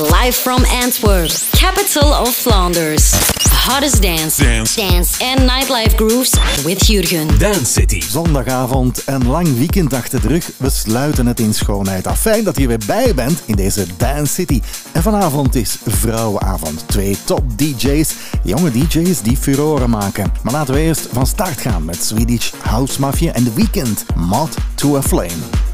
Live from Antwerp, capital of Flanders. Hottest dance, Dance. dance and nightlife grooves with Jurgen. Dance City. Zondagavond, een lang weekend achter de rug. We sluiten het in schoonheid af. Fijn dat je weer bij bent in deze Dance City. En vanavond is Vrouwenavond. Twee top DJ's, jonge DJ's die furoren maken. Maar laten we eerst van start gaan met Swedish House Mafia en The Weeknd. Mod to a Flame.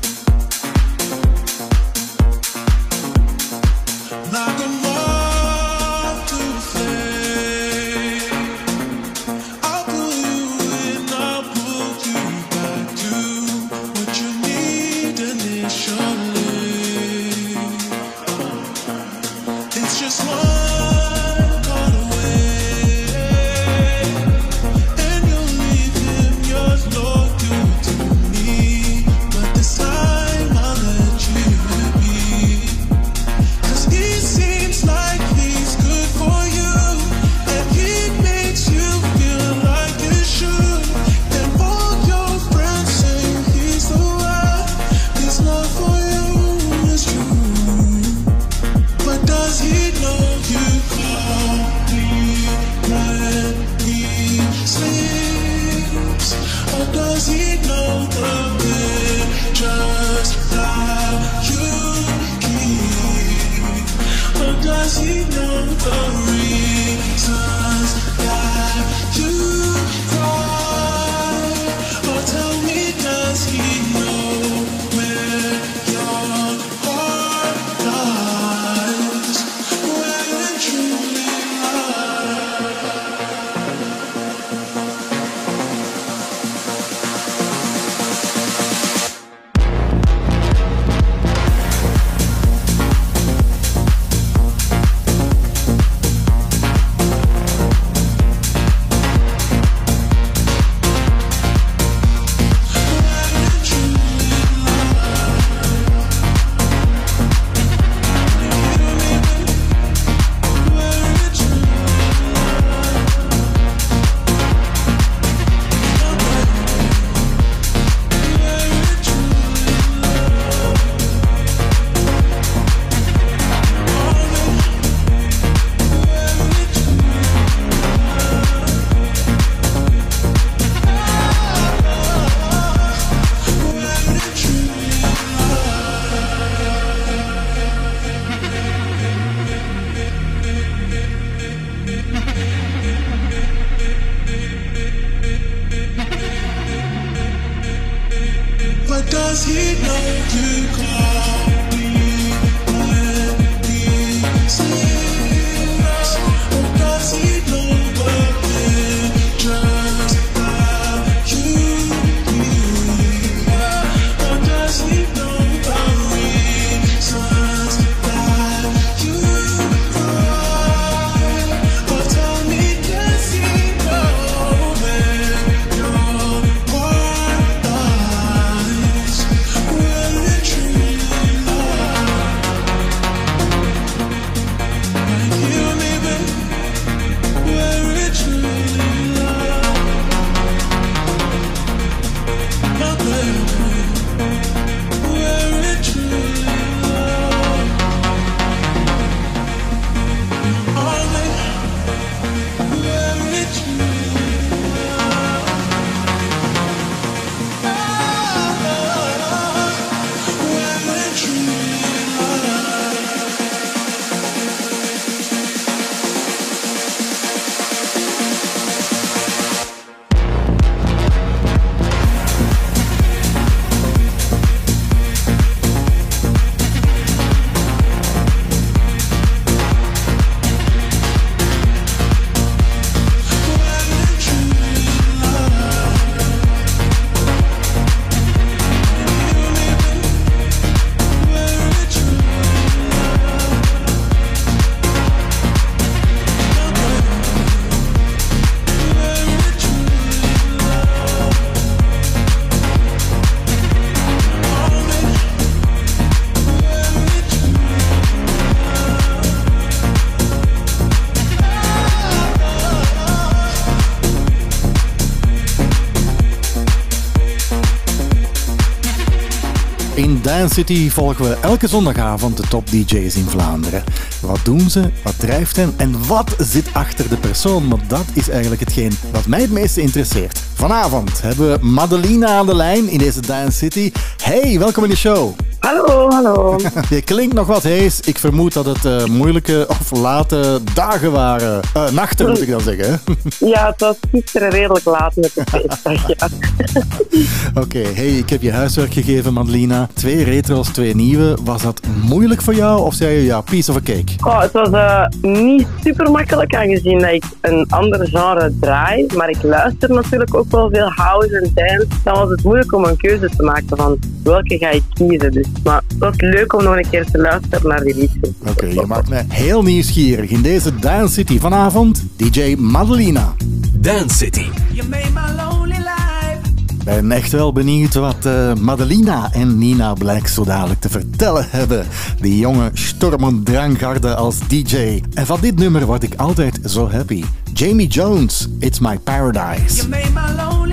Dance City volgen we elke zondagavond de top DJ's in Vlaanderen. Wat doen ze? Wat drijft hen? En wat zit achter de persoon? Want dat is eigenlijk hetgeen wat mij het meeste interesseert. Vanavond hebben we Madelina aan de lijn in deze Dance City. Hey, welkom in de show. Hallo, hallo. Je klinkt nog wat hees. Ik vermoed dat het eh, moeilijke late dagen waren. Eh, nachten moet ik dan zeggen. Ja, het was gisteren redelijk laat met de feestdag, ja. Oké, hey, ik heb je huiswerk gegeven, Madelina. Twee retro's, twee nieuwe. Was dat moeilijk voor jou of zei je ja, piece of a cake? Oh, het was eh, niet super makkelijk aangezien dat ik een ander genre draai. Maar ik luister natuurlijk ook wel veel house en dance. Dan was het moeilijk om een keuze te maken van welke ga ik kiezen. Dus, maar het was leuk om nog een keer te luisteren naar die liedjes. Oké, je maakt me heel nieuwsgierig. In deze Dance City vanavond, DJ Madelina. Dance City. You made my lonely life. Ik ben echt wel benieuwd wat eh, Madelina en Nina Black zo dadelijk te vertellen hebben. Die jonge stormend drangharde als DJ. En van dit nummer word ik altijd zo happy. Jamie Jones, It's My Paradise. You made my lonely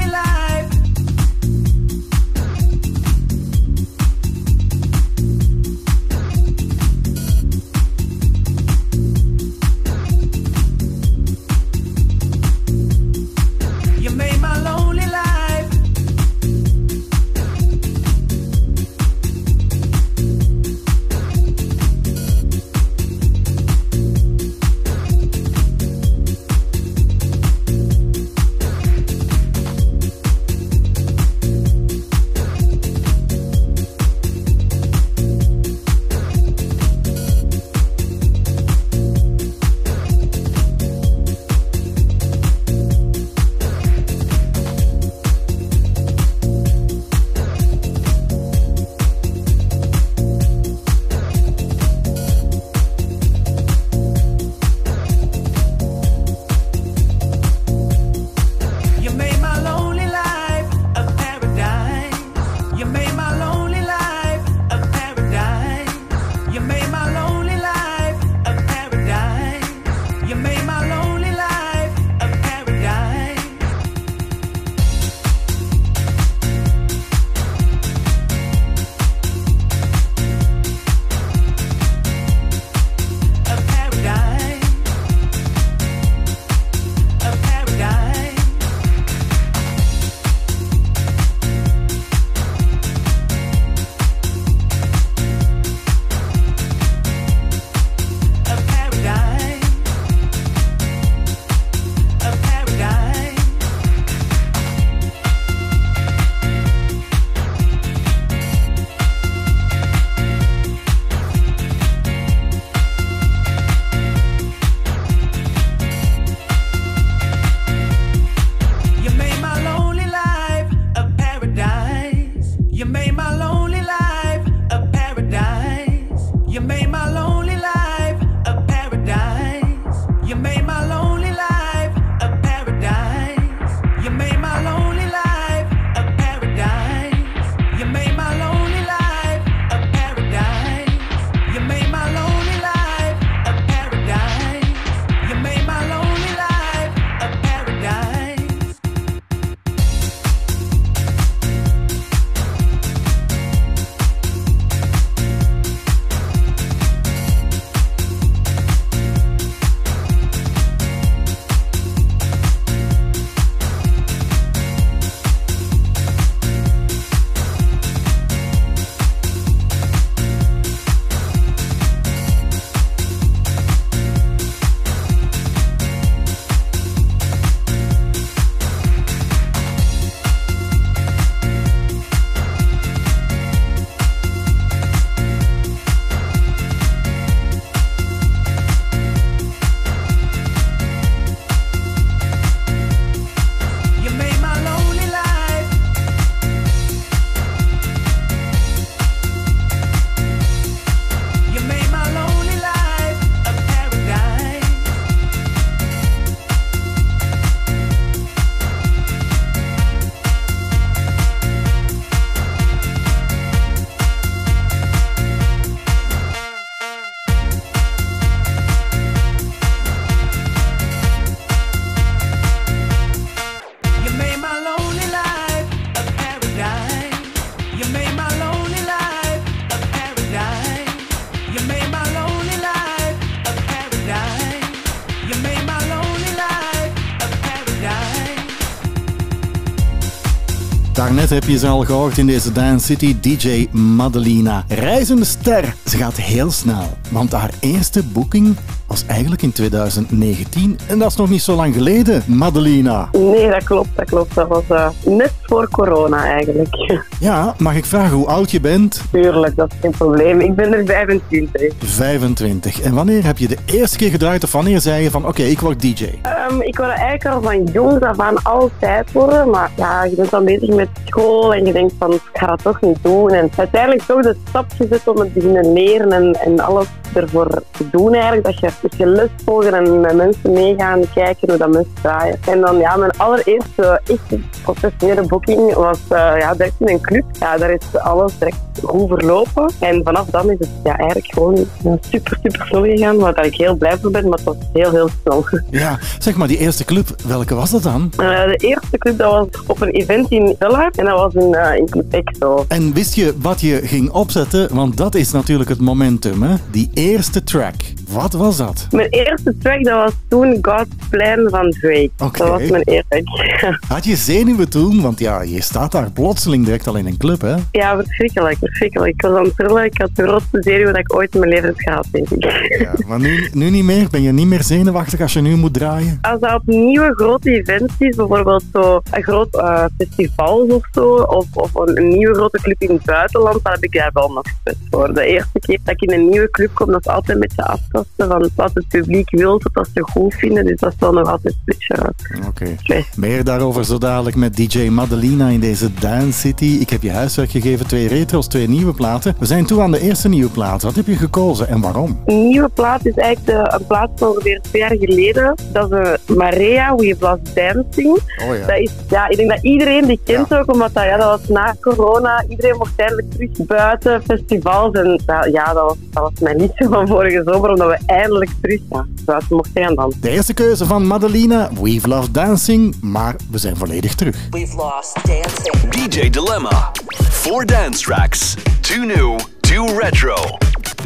heb je ze al gehoord in deze Dance City, DJ Madelina. Reizende ster. Ze gaat heel snel, want haar eerste boeking was eigenlijk in 2019. En dat is nog niet zo lang geleden, Madelina. Nee, dat klopt, dat klopt. Dat was eh, net voor corona eigenlijk. Ja, mag ik vragen hoe oud je bent? Tuurlijk, dat is geen probleem. Ik ben er 25. 25. En wanneer heb je de eerste keer gedraaid of wanneer zei je van oké, ik word DJ? Ehm, ik wil eigenlijk al van jongs af aan altijd worden, maar ja, je bent dan bezig met school en je denkt van ik ga dat toch niet doen. En uiteindelijk toch de stap gezet om het te beginnen leren en, en alles ervoor te doen eigenlijk. Dat je, dus je les volgen en met mensen meegaan, kijken hoe dat mensen draaien. En dan ja, mijn allereerste echte professionele boeking was uh, ja, direct in een club. Ja, daar is alles direct goed verlopen. En vanaf dan is het ja, eigenlijk gewoon super, super snel gegaan, waar ik heel blij voor ben, maar het was heel, heel snel. Ja, zeg maar, die eerste club, welke was dat dan? Uh, de eerste club dat was op een event in Villa en dat was in, uh, in Club Exo. En wist je wat je ging opzetten? Want dat is natuurlijk het momentum, hè? Die eerste track. Wat was dat? Mijn eerste track dat was toen God's Plan van Drake. Dat was mijn eerste track. Had je zenuwen toen? Want ja, je staat daar plotseling direct al in een club, hè? ja, verschrikkelijk, verschrikkelijk. Ik was aan het trillen. Ik had de grootste zenuw dat ik ooit in mijn leven heb gehad, denk ik. Ja, maar nu, nu niet meer? Ben je niet meer zenuwachtig als je nu moet draaien? Als dat op nieuwe grote events is, bijvoorbeeld zo een groot eh, festival of zo, of, of een, nieuwe grote club in het buitenland, dan heb ik daar wel nog voor. De eerste keer dat ik in een nieuwe club kom, dat is altijd een beetje aftasten van wat het publiek wil, wat ze goed vinden. Dus dat is wel nog altijd een beetje eh, Oké. stress. Meer daarover zo dadelijk met DJ Madelina in deze Dance City. Ik heb je huiswerk gegeven, twee retro's, twee nieuwe platen. We zijn toe aan de eerste nieuwe plaat. Wat heb je gekozen en waarom? Een nieuwe plaat is eigenlijk de, een plaat van ongeveer twee jaar geleden. Dat is een Maria, We Was Dancing. Oh ja. Dat is, ja, ik denk dat iedereen die kent ook, omdat dat, ja, dat was na corona. Iedereen mocht eindelijk terug buiten, festivals. En dat, ja, dat was, dat was mijn liedje van vorige zomer, omdat we eindelijk terug ja, buiten mochten gaan dansen. De eerste keuze van Madelina, We've Loved Dancing, maar we zijn volledig terug. We've lost dancing. DJ Dilemma. Four dance tracks. Two new, two retro.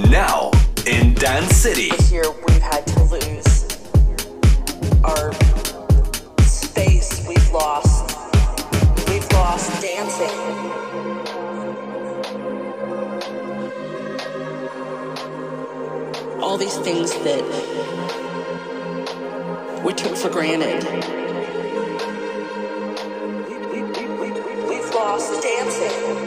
Now in Dance City. This year we've had to lose our space. We've lost. We've lost dancing. All these things that we took for granted. We- we- we- we- We've lost dancing.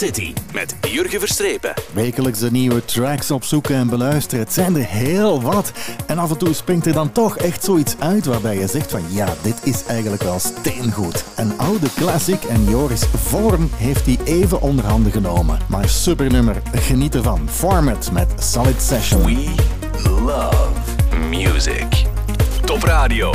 City. Met Jurgen Verstrepen. Wekelijks de nieuwe tracks opzoeken en beluisteren. Het zijn er heel wat. En af en toe springt er dan toch echt zoiets uit waarbij je zegt van ja, dit is eigenlijk wel steengoed. Een oude classic en Joris Vorm heeft die even onder handen genomen. Maar super nummer, geniet ervan. Format met Solid Session. We love music. Top Radio.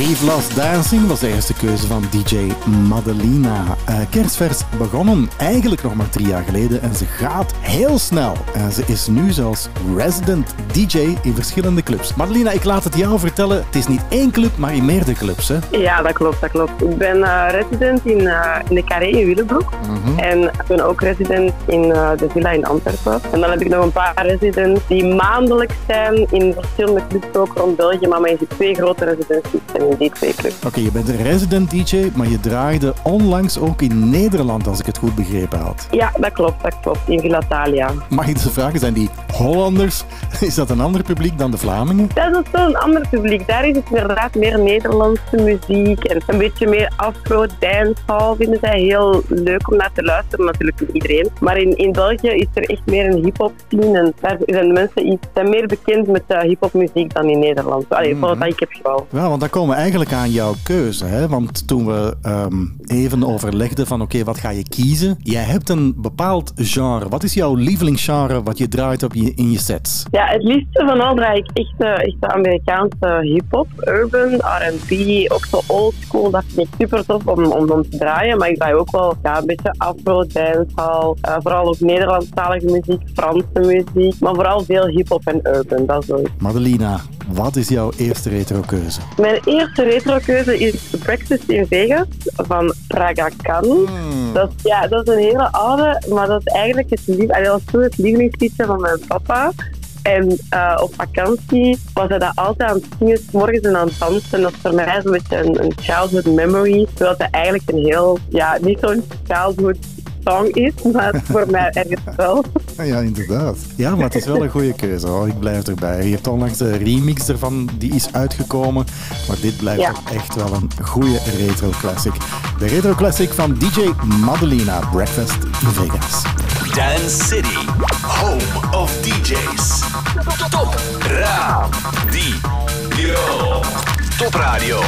We've Lost Dancing was de eerste keuze van DJ Madelina. Uh, kerstvers begonnen eigenlijk nog maar drie jaar geleden en ze gaat heel snel. En ze is nu zelfs resident DJ in verschillende clubs. Madelina, ik laat het jou vertellen. Het is niet één club, maar in meerdere clubs, hè? Ja, dat klopt, dat klopt. Ik ben uh, resident in, uh, in de Carré in Willebroek. Mhm. En ik ben ook resident in de Villa in Antwerpen. En dan heb ik nog een paar residents die maandelijks zijn in verschillende clubs ook rond België. Maar mijn twee grote residenties zijn in die twee clubs. Oké, je bent een resident DJ, maar je draaide onlangs ook in Nederland, als ik het goed begrepen had. Ja, dat klopt, dat klopt. In Villa Thalia. Mag ik dus vragen, zijn die Hollanders, is dat een ander publiek dan de Vlamingen? Dat is wel een ander publiek. Daar is het inderdaad meer Nederlandse muziek en een beetje meer afro, dancehall. Vinden zij heel leuk om naar te luisteren, natuurlijk niet iedereen. Maar in, in België is er echt meer een hip-hop scene en daar zijn de mensen iets, zijn meer bekend met uh, hip-hop muziek dan in Nederland. Allee, mm dat ik heb gehoord. Ja, want dan komen eigenlijk aan jouw keuze. Hè? Want toen we ehm, even overlegden van oké, wat ga je kiezen? Jij hebt een bepaald genre. Wat is jouw lievelingsgenre wat je draait op je, in je sets? Ja, het liefste van al draai ik echt, uh, echt de Amerikaanse hip-hop, urban, R&B, ook zo old school. Dat vind ik super tof om, om, om te draaien. Maar ik draai ook wel ja, een beetje afro, dancehall. Uh, vooral ook Nederlandstalige muziek, Franse muziek. Maar vooral veel hip-hop en urban. Dat is wel Madelina, wat is jouw eerste retro-keuze? Mijn eerste retro-keuze is Breakfast in Vegas van Praga Khan. Dat, is- ja, dat is een hele oude, maar dat is eigenlijk het, lief, dat was toen het lievelingsliedje van mijn papa. En eh, op vakantie was hij dat altijd aan het zingen, 's morgens en aan het dansen. En dat is voor mij zo'n beetje een, een childhood memory. Terwijl het eigenlijk een heel, ja, niet zo'n childhood song is, maar voor mij ergens wel. Ja, inderdaad. Ja, maar het is wel een goede keuze hoor. Ik blijf erbij. Je hebt onlangs de remix ervan, die is uitgekomen. Maar dit blijft Ja. echt wel een goede retro classic. De retro classic van DJ Madelina, Breakfast in Vegas. Dance City, home of DJs. Top Radio. Top Radio.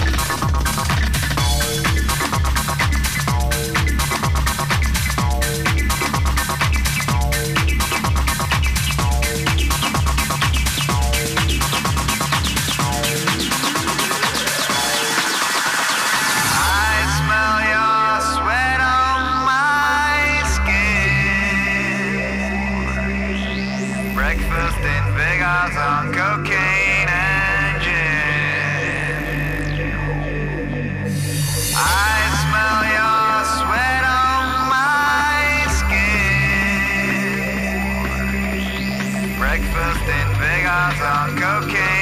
Vegas on cocaine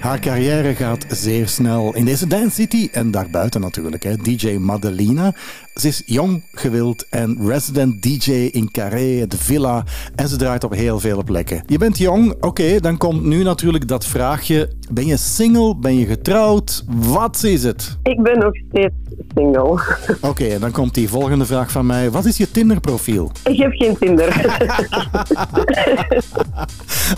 Haar carrière gaat zeer snel in deze Dance City en daarbuiten natuurlijk. Hè. DJ Madelina ze is jong, gewild en resident DJ in Carré, de Villa. En ze draait op heel vele plekken. Je bent jong, oké, dan komt nu natuurlijk dat vraagje. Ben je single? Ben je getrouwd? Wat is het? Ik ben nog steeds single. Oké, dan komt die volgende vraag van mij. Wat is je Tinder-profiel? Ik heb geen Tinder.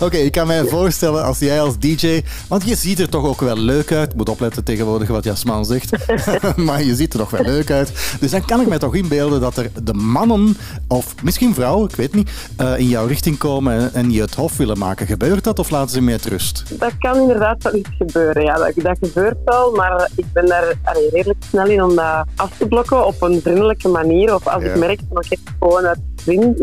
Oké, ik kan mij voorstellen als jij als DJ, want je ziet er toch ook wel leuk uit. Moet opletten tegenwoordig wat Jasman zegt, maar je ziet er toch wel leuk uit. Dus dan kan ik mij toch inbeelden dat er de mannen, of misschien vrouwen, ik weet niet, eh, in jouw richting komen en, je het hof willen maken. Gebeurt dat of laten ze met rust? Dat kan inderdaad wel iets gebeuren. Ja, dat, dat gebeurt wel, maar ik ben daar allee, redelijk snel in om dat af te blokken op een vriendelijke manier. Of als Ja. ik merk van oké, gewoon uit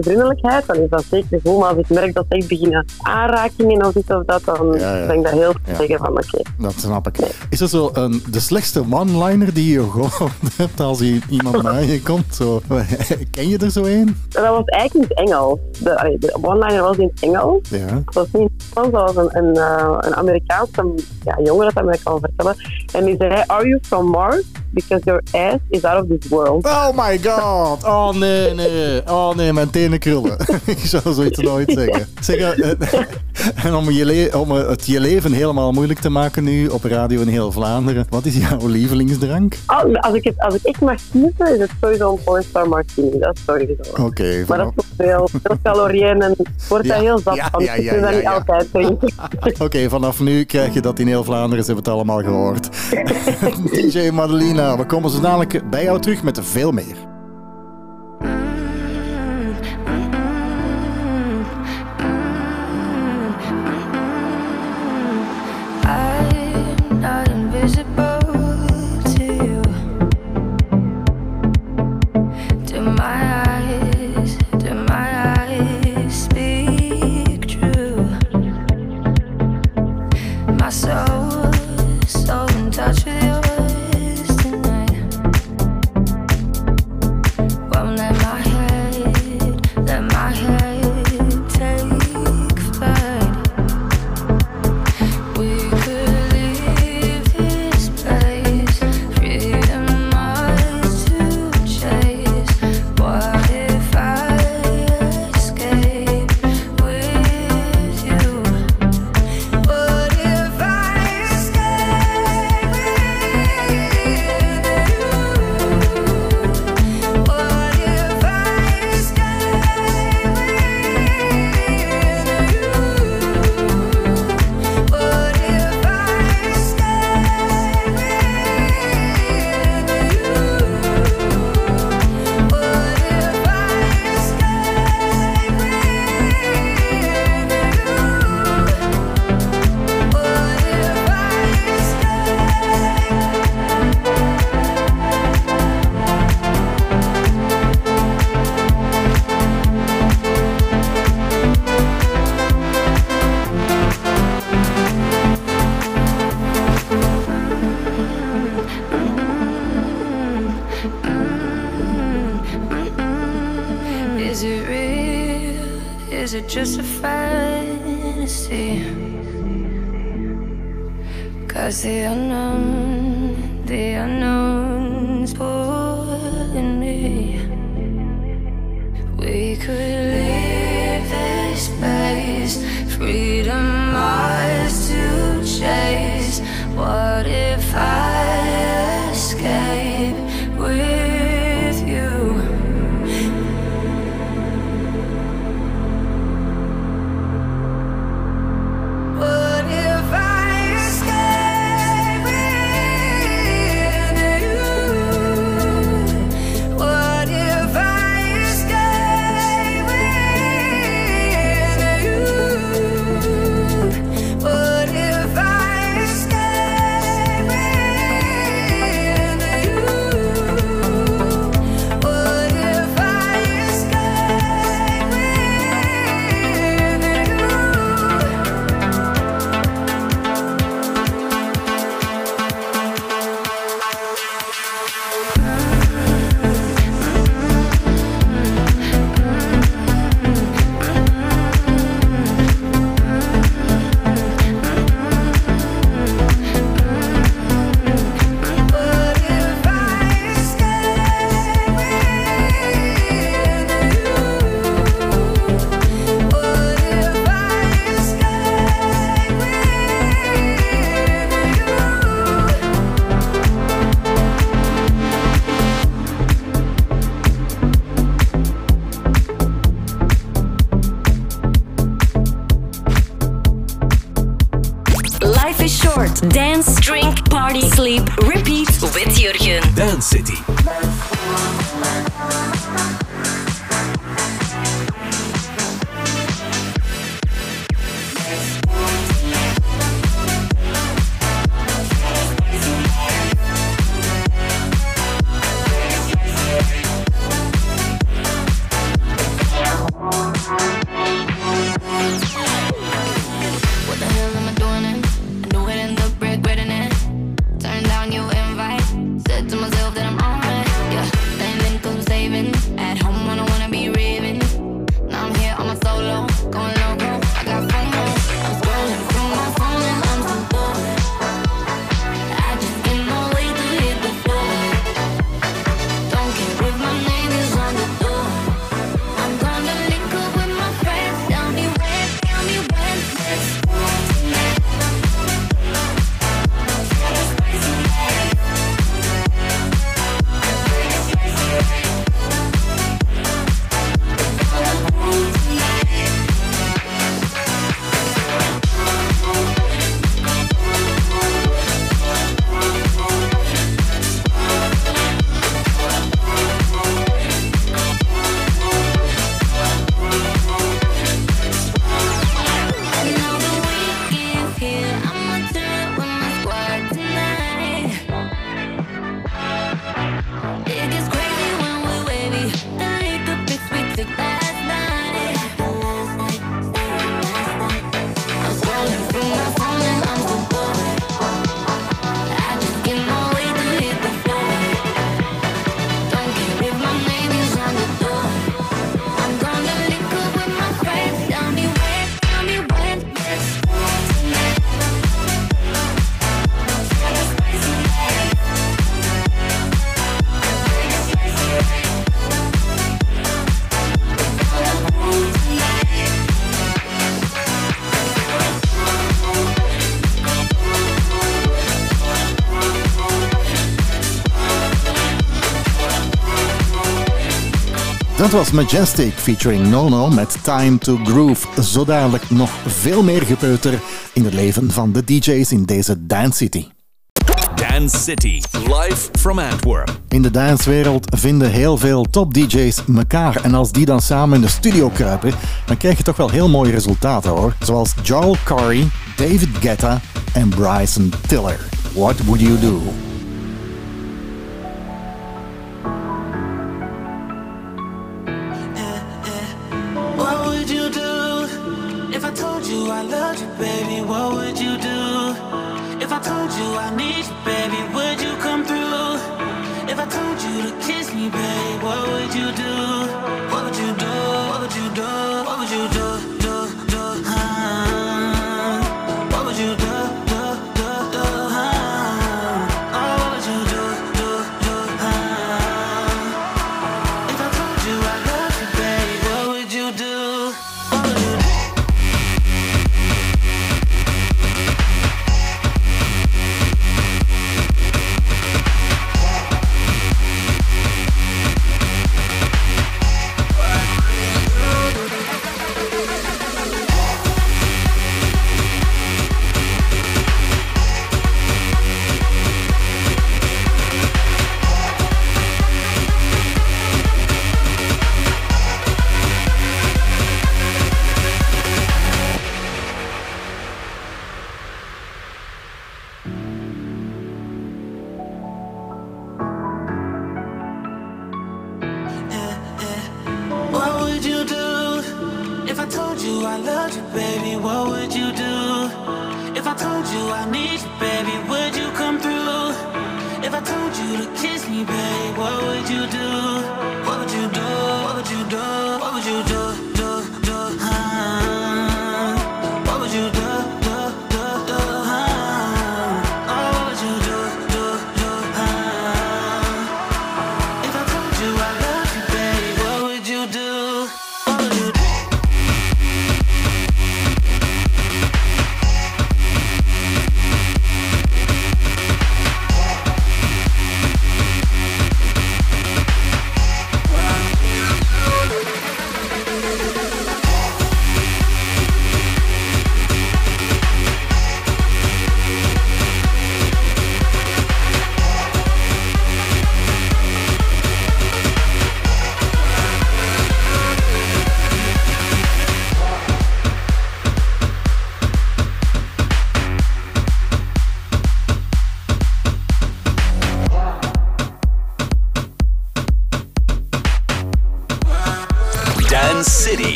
vriendelijkheid, dan is dat zeker goed. Maar als ik merk dat ze echt beginnen aanrakingen of iets of dat, dan Ja, ja. ben ik daar heel zeker van oké. Dat snap ik. Is er zo een, de slechtste one-liner die je gehoord hebt als i- iemand naar je komt? Zo, ken je er zo een? Dat was eigenlijk in het Engels. De, one-liner was in het Engels. Ja. Het was niet in het Engels, dat was een, een, eh, een Amerikaanse ja, jongen dat dat mij kan vertellen. En die zei, are you from Mars? Because your ass is out of this world. Oh my god! Oh nee, nee. Oh nee, mijn tenen krullen. ik zou zoiets nooit zeggen. Zeg, eh, en om, je om eh, het je leven helemaal moeilijk te maken nu op radio in heel Vlaanderen, wat is jouw lievelingsdrank? Oh, als, ik het, als ik echt mag kiezen, is het sowieso een Pornstar Martini. Dat is sowieso. Oké, Maar dat is veel, veel calorieën en ik word Ja, daar heel zat ja, van. ja, ja, dat niet altijd drinken. Oké, vanaf nu krijg je dat in heel Vlaanderen. Ze hebben het allemaal gehoord. DJ Madelina, we komen zo dadelijk bij jou terug met veel meer. casi de nada. Party, Sleep, Repeat with Jurgen. Dat was Majestic featuring Nono met Time to Groove. Zo dadelijk nog veel meer gepeuter in het leven van de DJ's in deze Dance City. Dance City, live from Antwerp. In de dancewereld vinden heel veel top-DJ's elkaar. En als die dan samen in de studio kruipen, dan krijg je toch wel heel mooie resultaten hoor. Zoals Joel Curry, David Guetta en Bryson Tiller. What would you do?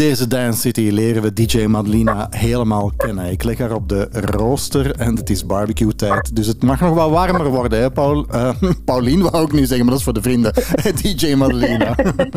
Deze Dance City leren we DJ Madelina helemaal kennen. Ik leg haar op de rooster en het is barbecue tijd. Dus het mag nog wel warmer worden, hè, Paul? Eh, Paulien wou ik nu zeggen, maar dat is voor de vrienden. DJ Madelina.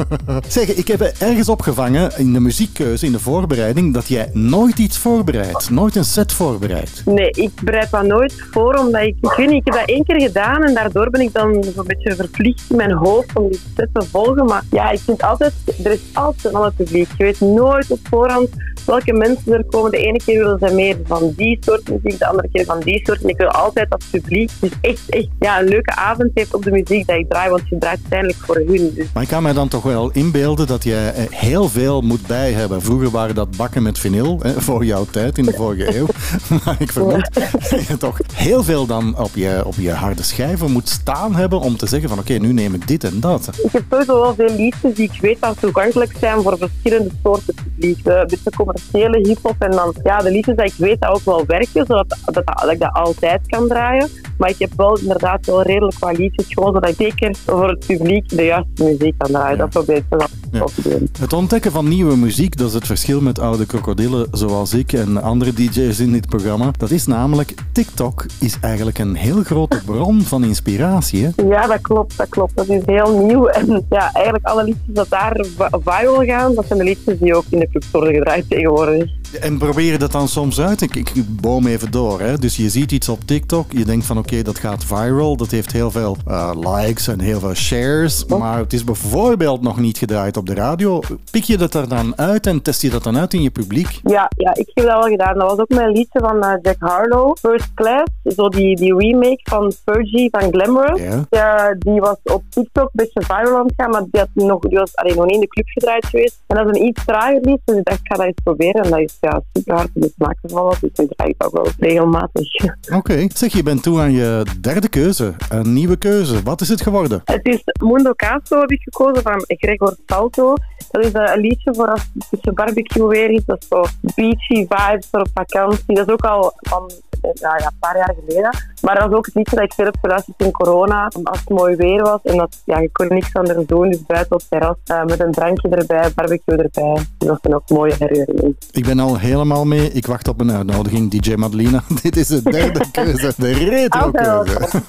zeg, ik heb ergens opgevangen in de muziekkeuze, in de voorbereiding, dat jij nooit iets voorbereidt. Nooit een set voorbereidt. Nee, ik bereid dat nooit voor, omdat ik, ik ik heb dat één keer gedaan en daardoor ben ik dan zo'n beetje verplicht in mijn hoofd om die set te volgen. Maar ja, ik vind altijd, er is altijd een ander publiek. Je weet nooit op voorhand welke mensen er komen. De ene keer willen ze meer van die soort muziek, de andere keer van die soort. En ik wil altijd dat het publiek dus echt, echt ja, een leuke avond heeft op de muziek dat ik draai, want je draait uiteindelijk voor hun. Dus Maar ik kan mij dan toch wel inbeelden dat jij eh, heel veel moet bij hebben. Vroeger waren dat bakken met vinyl, hè, voor jouw tijd in de vorige eeuw. Maar ik vermoed dat je toch heel veel dan op je, op je harde schijven moet staan hebben om te zeggen van oké, nu neem ik dit en dat. ik heb sowieso wel veel liedjes die ik weet dat toegankelijk zijn voor verschillende soorten publiek. De beetje commerciële hip-hop en dan ja, de liedjes dat ik weet dat ook wel werken, zodat dat, dat, dat ik dat altijd kan draaien. Maar ik heb wel inderdaad wel redelijk wat liedjes, gewoon zodat ik zeker voor het publiek de juiste muziek kan draaien. Dat probeer ik wel Ja. te doen. Het ontdekken van nieuwe muziek, dat is het verschil met oude krokodillen zoals ik en andere DJ's in dit programma. Dat is namelijk, TikTok is eigenlijk een heel grote bron van inspiratie. Hè? Ja, dat klopt, dat klopt. Dat is heel nieuw. En ja, eigenlijk alle liedjes dat daar vi- viral gaan, dat zijn de liedjes die ook in de clubs worden gedraaid tegenwoordig. En probeer je dat dan soms uit? Ik, ik boom even door. Hè? Dus je ziet iets op TikTok, je denkt van oké, dat gaat viral. Dat heeft heel veel eh, likes en heel veel shares. Maar het is bijvoorbeeld nog niet gedraaid op de radio. Pik je dat er dan uit en test je dat dan uit in je publiek? Ja, ja, ik heb dat wel gedaan. Dat was ook mijn liedje van eh, Jack Harlow, First Class. Zo die, die remake van Fergie van Glamorous. Ja. Ja, die was op TikTok een beetje viral aan het gaan, maar die, had nog, die was alleen nog niet in de club gedraaid geweest. En dat is een iets trager lied, dus ik dacht, ik ga dat eens proberen. En dat is ja, super hard in de smaak gevallen, dus ik draai het ook wel regelmatig. Oké. Zeg, je bent toe aan je derde keuze. Een nieuwe keuze. Wat is het geworden? Het is Mundo Caso heb ik gekozen van Gregor Salto. Dat is eh, een liedje voor als het tussen barbecue weer is. Dat is zo beachy vibes voor op vakantie. Dat is ook al van eh, ja, ja, een paar jaar geleden. Maar dat is ook het liedje dat ik veel heb geluisterd in corona. Als het mooi weer was en dat, ja, je kon niks anders doen. Dus buiten op het terras eh, met een drankje erbij, barbecue erbij. Dus dat zijn ook mooie herinneringen. Ik ben al helemaal mee. Ik wacht op een uitnodiging, DJ Madelina. Dit is de derde keuze. De retro keuze.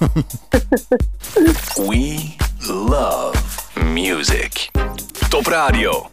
We love music. Top Radio.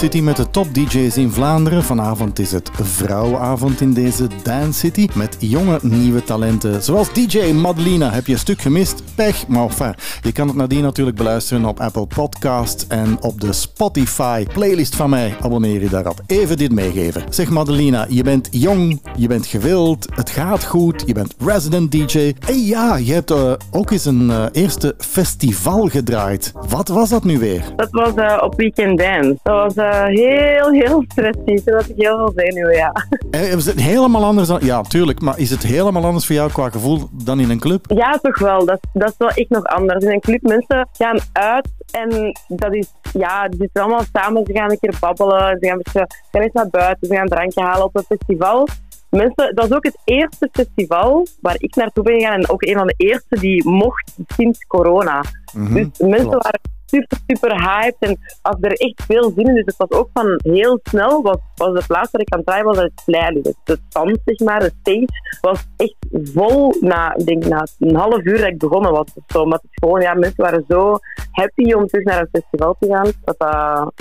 City met de top DJ's in Vlaanderen. Vanavond is het vrouwenavond in deze Dance City met jonge nieuwe talenten. Zoals DJ Madelina. Heb je een stuk gemist? Pech, maar enfin, je kan het nadien natuurlijk beluisteren op Apple Podcast en op de Spotify playlist van mij. Abonneer je daarop. Even dit meegeven. Zeg Madelina, je bent jong, je bent gewild, het gaat goed, je bent resident DJ. En ja, je hebt eh, ook eens een eh, eerste festival gedraaid. Wat was dat nu weer? Dat was eh, op Weekend Dance. Dat was heel, heel stressig. Toen had ik heel veel zenuwen, ja. Eh, Is het helemaal anders dan... Ja, tuurlijk, maar is het helemaal anders voor jou qua gevoel dan in een club? Ja, toch wel. Dat, dat is wel echt nog anders. In een club, mensen gaan uit en dat is, ja, die zitten allemaal samen. Ze gaan een keer babbelen, ze gaan, een beetje, gaan eens naar buiten, ze gaan een drankje halen op een festival. Mensen, dat is ook het eerste festival waar ik naartoe ben gegaan en ook een van de eerste die mocht sinds corona. dus mensen klopt. waren super, super hyped en had er echt veel zin in. Dus het was ook van heel snel, was, was de plaats waar ik aan het draaien was, het Plein. Dus de stand, zeg maar, de stage, was echt vol na, ik denk, na een half uur dat ik begonnen was. Of zo. Omdat het gewoon, ja, mensen waren zo happy om terug naar een festival te gaan. Dat,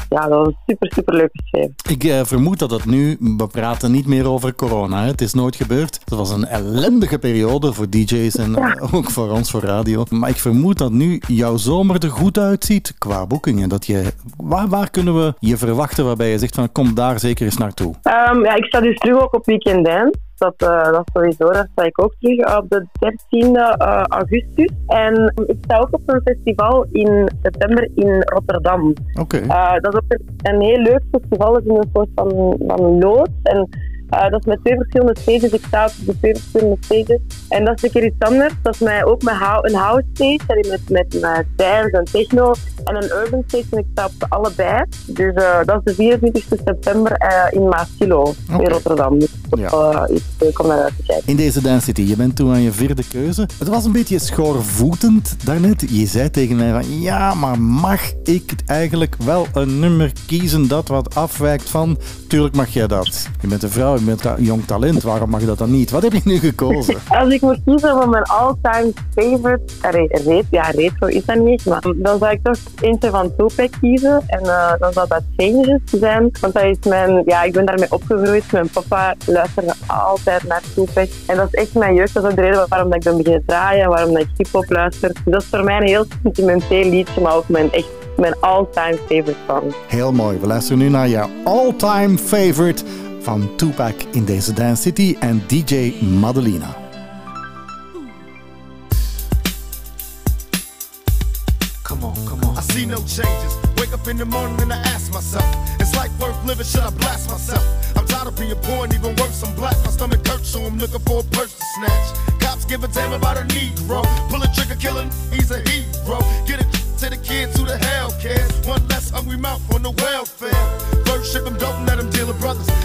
ja, dat was een super, super leuke sfeer. Ik eh, vermoed dat het nu, we praten niet meer over corona. Hè. Het is nooit gebeurd. Het was een ellendige periode voor DJ's en eh, ook voor ons, voor radio. Maar ik vermoed dat nu jouw zomer er goed uitziet qua boekingen. Dat je, waar, waar kunnen we je verwachten waarbij je zegt van kom daar zeker eens naartoe? Ehm, ja, ik sta dus terug ook op Weekend Dance. Dat, eh, dat is sowieso, daar sta ik ook terug op de 13e eh, augustus. En ik sta ook op een festival in september in Rotterdam. Oké. Eh, dat is ook een, een heel leuk festival. Het is een soort van, van loods. En eh, dat is met twee verschillende stages. Ik sta op de twee verschillende stages. En dat is een keer iets anders. Dat is mij ook met hou- een house stage. Met, met, met dance en techno. En een urban stage. En ik sta op allebei. Dus eh, dat is de 24 september eh, in Maasilo in Rotterdam. Dus dat Ja. eh, iets leuk om naar uit te kijken. In deze Dance City, je bent toen aan je vierde keuze. Het was een beetje schoorvoetend daarnet. Je zei tegen mij van, ja, maar mag ik eigenlijk wel een nummer kiezen dat wat afwijkt van... Tuurlijk mag jij dat. Je bent een vrouw, een jong talent, waarom mag je dat dan niet? Wat heb je nu gekozen? Als ik moet kiezen van mijn all-time favorite, re re- ja, retro is dat niet, maar dan zou ik toch eentje van Tupac kiezen. En eh, dan zou dat Changes zijn, want dat is mijn, ja, ik ben daarmee opgegroeid. Mijn papa luisterde altijd naar Tupac. En dat is echt mijn jeugd. Dat is ook de reden waarom dat ik ben beginnen draaien, waarom dat ik hip-hop luister. Dat is voor mij een heel sentimenteel liedje, maar ook mijn echt mijn all-time favorite song. Heel mooi. We luisteren nu naar je all-time favorite van Tupac in deze Dance City en DJ Madelina. Come on, come on. I see no changes. Wake up in the morning and I ask myself, worth living? Should I blast myself? I'm tired of being poor and even worse, I'm black. My stomach hurts, so I'm looking for a purse to snatch. Cops give a damn about a Negro. Pull a trigger, killing, he's a hero. Get it to the kids who the hell cares. One less hungry mouth on the welfare. First ship don't let deal with brothers.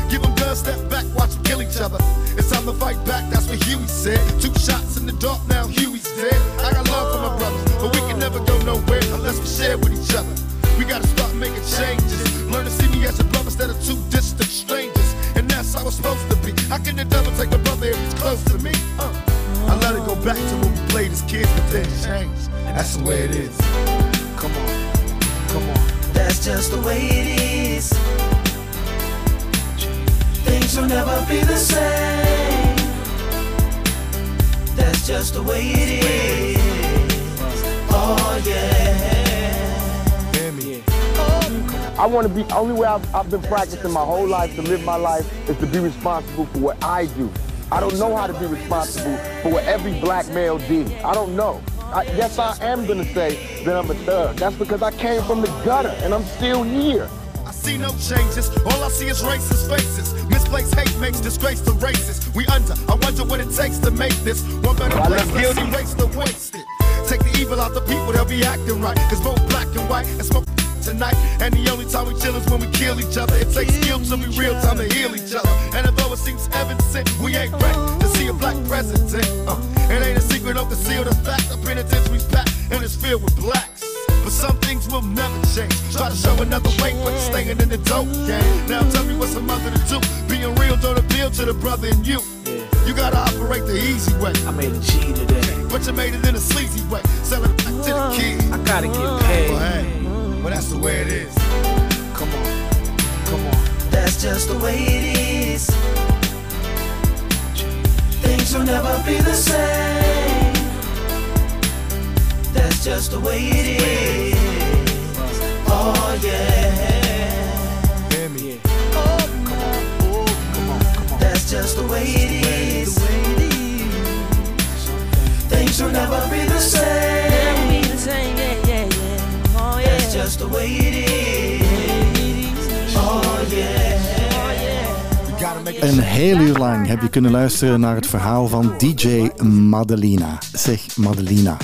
I want to be, only way I've, I've been practicing my whole life to live my life is to be responsible for what I do. I don't know how to be responsible for what every black male did. I don't know. I, yes, I am going to say that I'm a thug. That's because I came from the gutter and I'm still here. I see no changes. All I see is racist faces. Misplaced hate makes disgrace to racists. We under. I wonder what it takes to make this one better Well, place. let's Let's it. erase the wasted. Take the evil out the people, they'll be acting right. Cause both black and white and smoke tonight. And the only time we chill is when we kill each other. It takes skill to be real time to heal each other. And although it seems evident, we ain't ready to see a black president. Uh, it ain't a secret, don't conceal the fact. The penitentiary's packed and it's filled with blacks. But some things will never change. Try to show another way, but staying in the dope game. Now tell me what's a mother to do. Being real don't appeal to the brother in you. You gotta operate the easy way. I made a G today. But you made it in a sleazy way. Sell it back to the kid. I gotta get Well, paid. hey, well, that's the way it is. Come on. Come on. That's just the way it is. Things will never be the same. That's just the way it is. Oh yeah. Hear me. That's just the way it is. Things will never be the same. Just the way it is. Oh yeah. Een heel uur lang heb je kunnen luisteren naar het verhaal van DJ Madelina. Zeg, Madelina,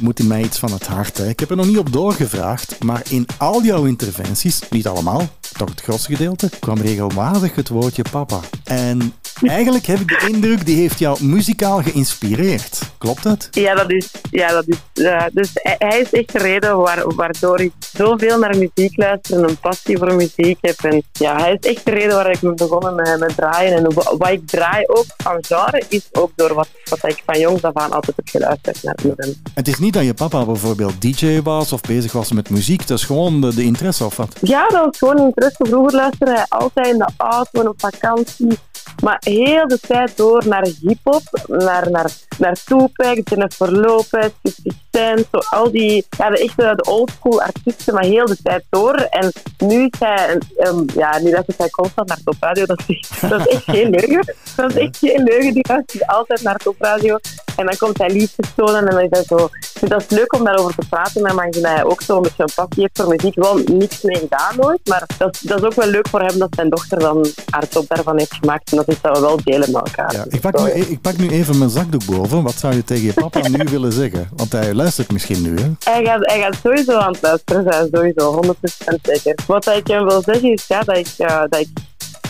moet in mij iets van het hart. Ik heb er nog niet op doorgevraagd, maar in al jouw interventies, niet allemaal, toch het grootste gedeelte, kwam regelmatig het woordje papa. En eigenlijk heb ik de indruk, die heeft jou muzikaal geïnspireerd. Klopt dat? Ja, dat is. Ja, dat is eh, dus hij, is echt de reden waar, waardoor ik zoveel naar muziek luister en een passie voor muziek heb. En ja, hij is echt de reden waar ik ben begonnen met, met draaien. En wa- wat ik draai ook van genre is ook door wat, wat ik van jongs af aan altijd heb geluisterd naar hem. Het is niet dat je papa bijvoorbeeld DJ was of bezig was met muziek, dat is gewoon de, de interesse of wat? Ja, dat was gewoon interesse. Vroeger luisterde hij altijd in de auto en op vakantie. Maar heel de tijd door naar hip-hop, naar, naar, naar Tupac, Jennifer Lopez, 50 Cent, zo al die, ja, de echte oldschool artiesten, maar heel de tijd door. En nu is hij, um, ja, nu luistert hij constant naar Top Radio. Dat is, dat is echt geen leugen. Dat is echt geen leugen. Die luistert altijd naar Top Radio. En dan komt hij liedjes tonen en dan is hij zo. Dat is leuk om daarover te praten met hij ook zo een passie heeft voor muziek. Wel niks mee gedaan nooit, maar dat, is- dat is ook wel leuk voor hem dat zijn dochter dan haar top daarvan heeft gemaakt. En dat is dat we wel delen met elkaar. Ja, ik, pak nu, ik pak nu even mijn zakdoek boven. Wat zou je tegen je papa nu willen zeggen? Want hij luistert misschien nu, hè? Hij gaat, hij gaat sowieso aan het luisteren zijn, sowieso, 100% zeker. Wat ik hem wil zeggen is ja, dat, ik, eh, dat, ik,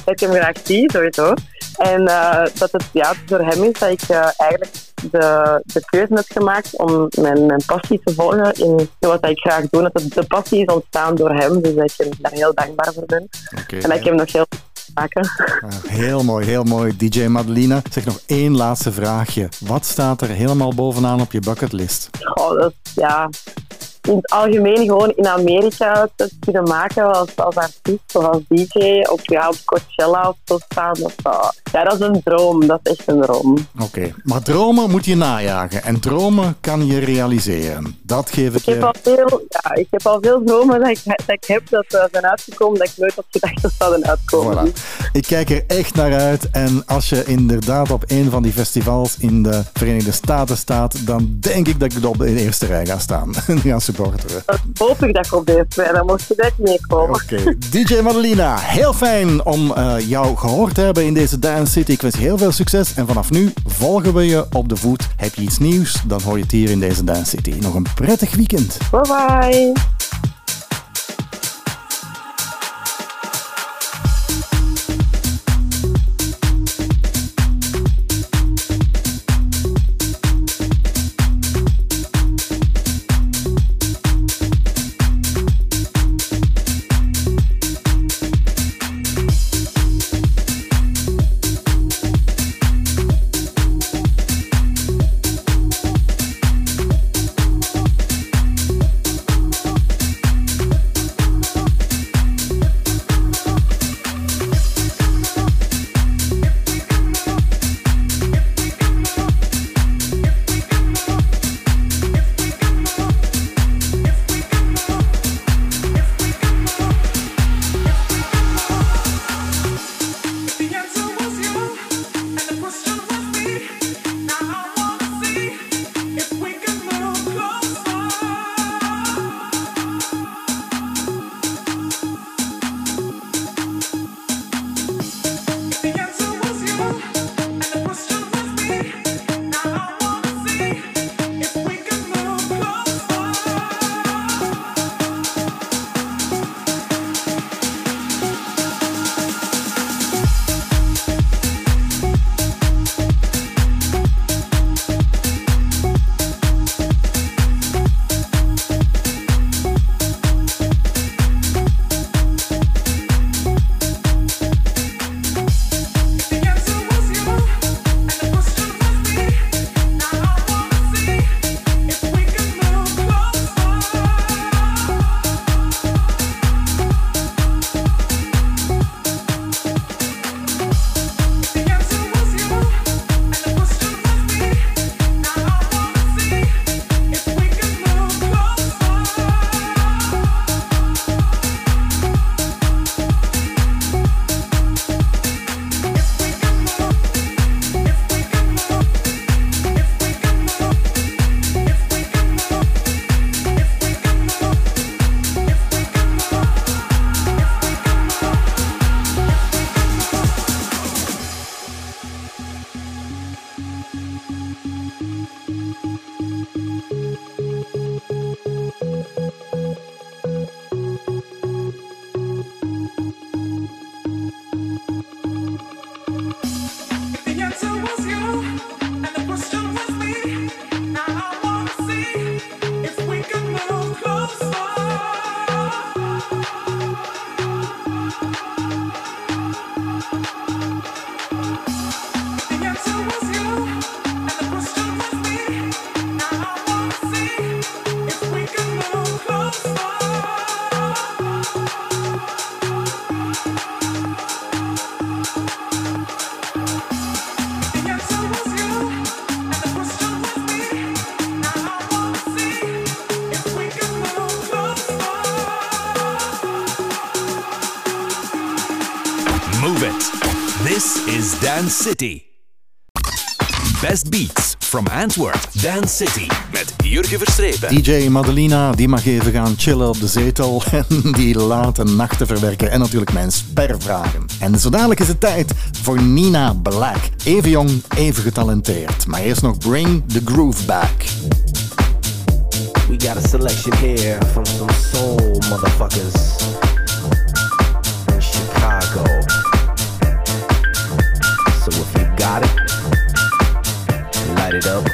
dat ik hem graag zie, sowieso. En eh, dat het ja, door hem is dat ik eh, eigenlijk de, de keuze heb gemaakt om mijn, mijn passie te volgen in wat ik graag doe. Dat het- de passie is ontstaan door hem, dus dat ik daar heel dankbaar voor ben. En dat ik hem nog heel maken. Ah, Heel mooi, heel mooi. DJ Madelina, zeg nog één laatste vraagje. Wat staat er helemaal bovenaan op je bucketlist? Goh, dat is, ja, in het algemeen gewoon in Amerika te kunnen maken als, als artiest of als DJ. Op, ja, op Coachella of zo staan. Dat, uh, ja, dat is een droom. Dat is echt een droom. Oké, maar dromen moet je najagen. En dromen kan je realiseren. Dat geef ik Ik heb, je. al veel, ja, ik heb al veel dromen dat ik, dat ik heb dat uh, zijn uitgekomen dat ik nooit had gedacht dat zouden uitkomen. Voilà. Ik kijk er echt naar uit. En als je inderdaad op een van die festivals in de Verenigde Staten staat, dan denk ik dat ik op de eerste rij ga staan. En ga supporteren. Dat hoop ik dat ik op deze twee, dan mocht je direct meekomen. Oké, DJ Madelina, heel fijn om eh, jou gehoord te hebben in deze Dance City. Ik wens je heel veel succes en vanaf nu volgen we je op de voet. Heb je iets nieuws, dan hoor je het hier in deze Dance City. Nog een prettig weekend. Bye bye. City. Best beats from Antwerp. Dance City met Jurgen Verstrepen. DJ Madelina, die mag even gaan chillen op de zetel en die late nachten verwerken. En natuurlijk mijn spervragen. En zo dadelijk is het tijd voor Nina Black. Even jong, even getalenteerd. Maar eerst nog Bring the Groove Back. We got a selection here from some soul motherfuckers it up.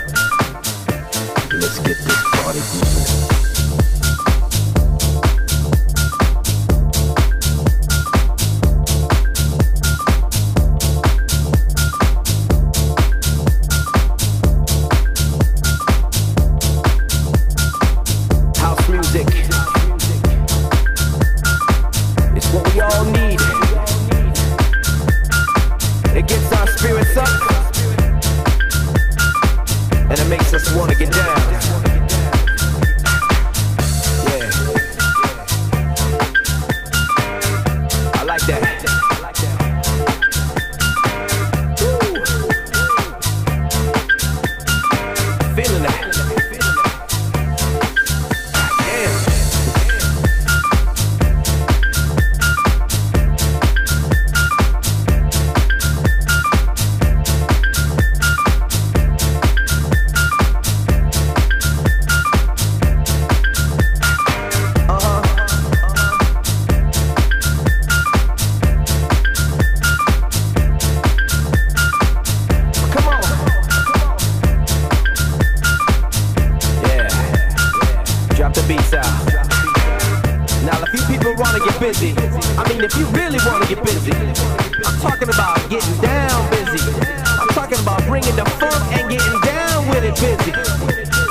Busy.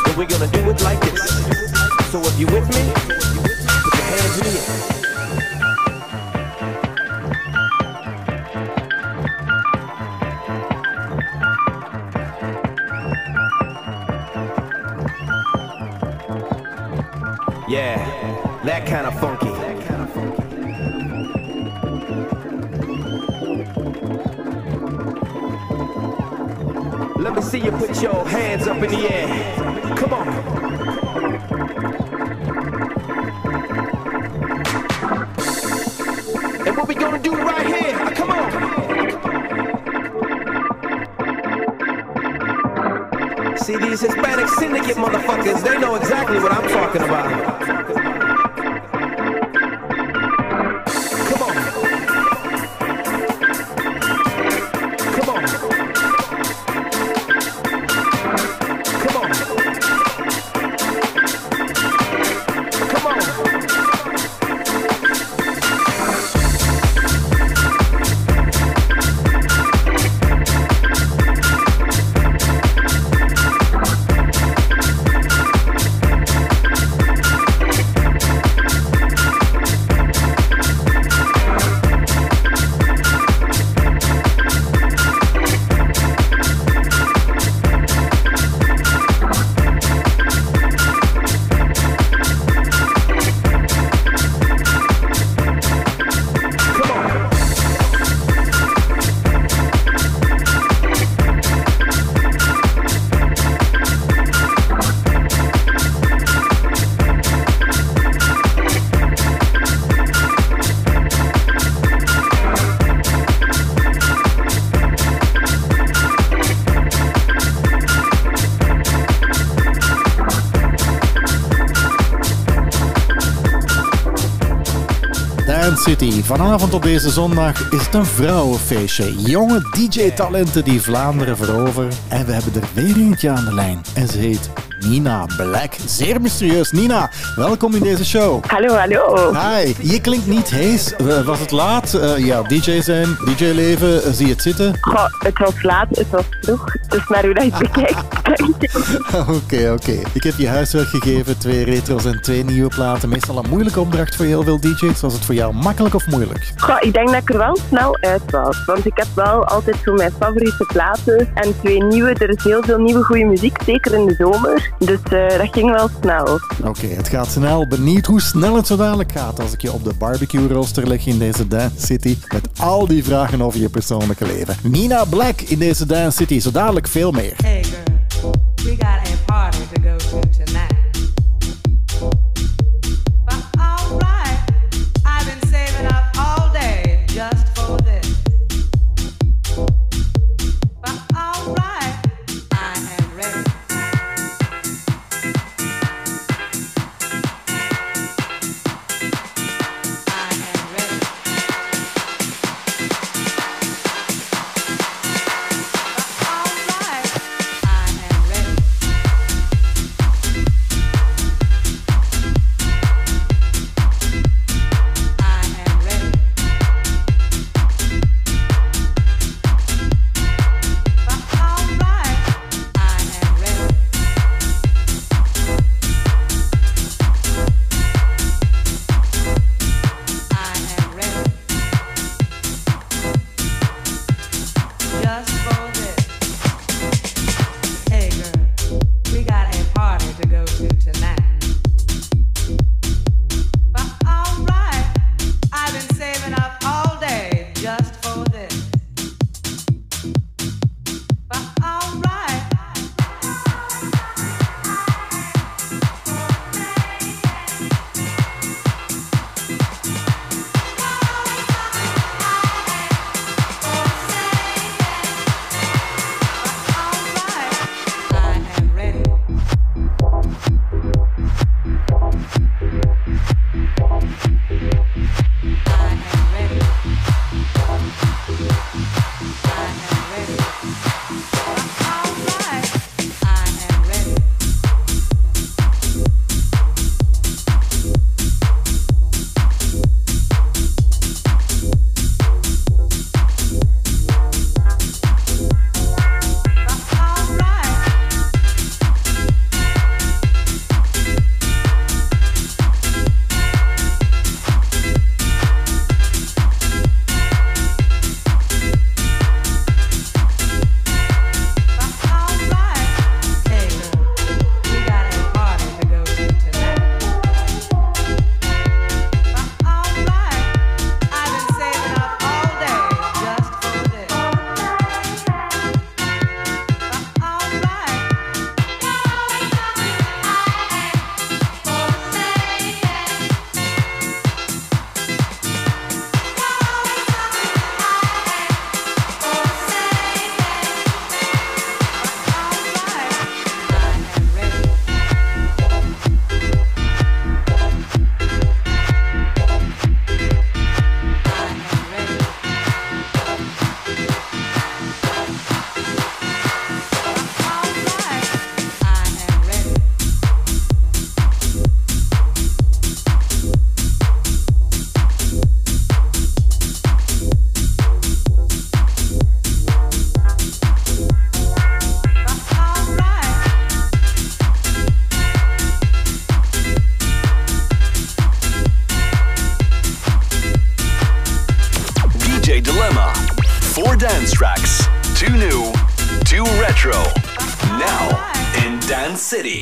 And we're gonna do it like this. So if you hands up in the air. Vanavond op deze zondag is het een vrouwenfeestje. Jonge DJ-talenten die Vlaanderen veroveren. En we hebben er weer eentje aan de lijn. En ze heet Nina Black. Zeer mysterieus. Nina, welkom in deze show. Hallo, hallo. Hi, je klinkt niet hees. Eh, Was het laat? Eh, ja, DJ zijn, DJ-leven, eh, zie je het zitten? Goh, het was laat, het was vroeg. Dus naar hoe dat je bekijkt. Oké, oké. Ik heb je huiswerk gegeven, twee retro's en twee nieuwe platen. Meestal een moeilijke opdracht voor heel veel DJ's. Was het voor jou makkelijk of moeilijk? Goh, ik denk dat ik er wel snel uit was. Want ik heb wel altijd zo mijn favoriete platen en twee nieuwe. Er is heel veel nieuwe goede muziek, zeker in de zomer. Dus eh, dat ging wel snel. Oké, het gaat snel. Benieuwd hoe snel het zo dadelijk gaat als ik je op de barbecue rooster leg in deze Dance City. Met al die vragen over je persoonlijke leven. Nina Black in deze Dance City. Zo dadelijk veel meer.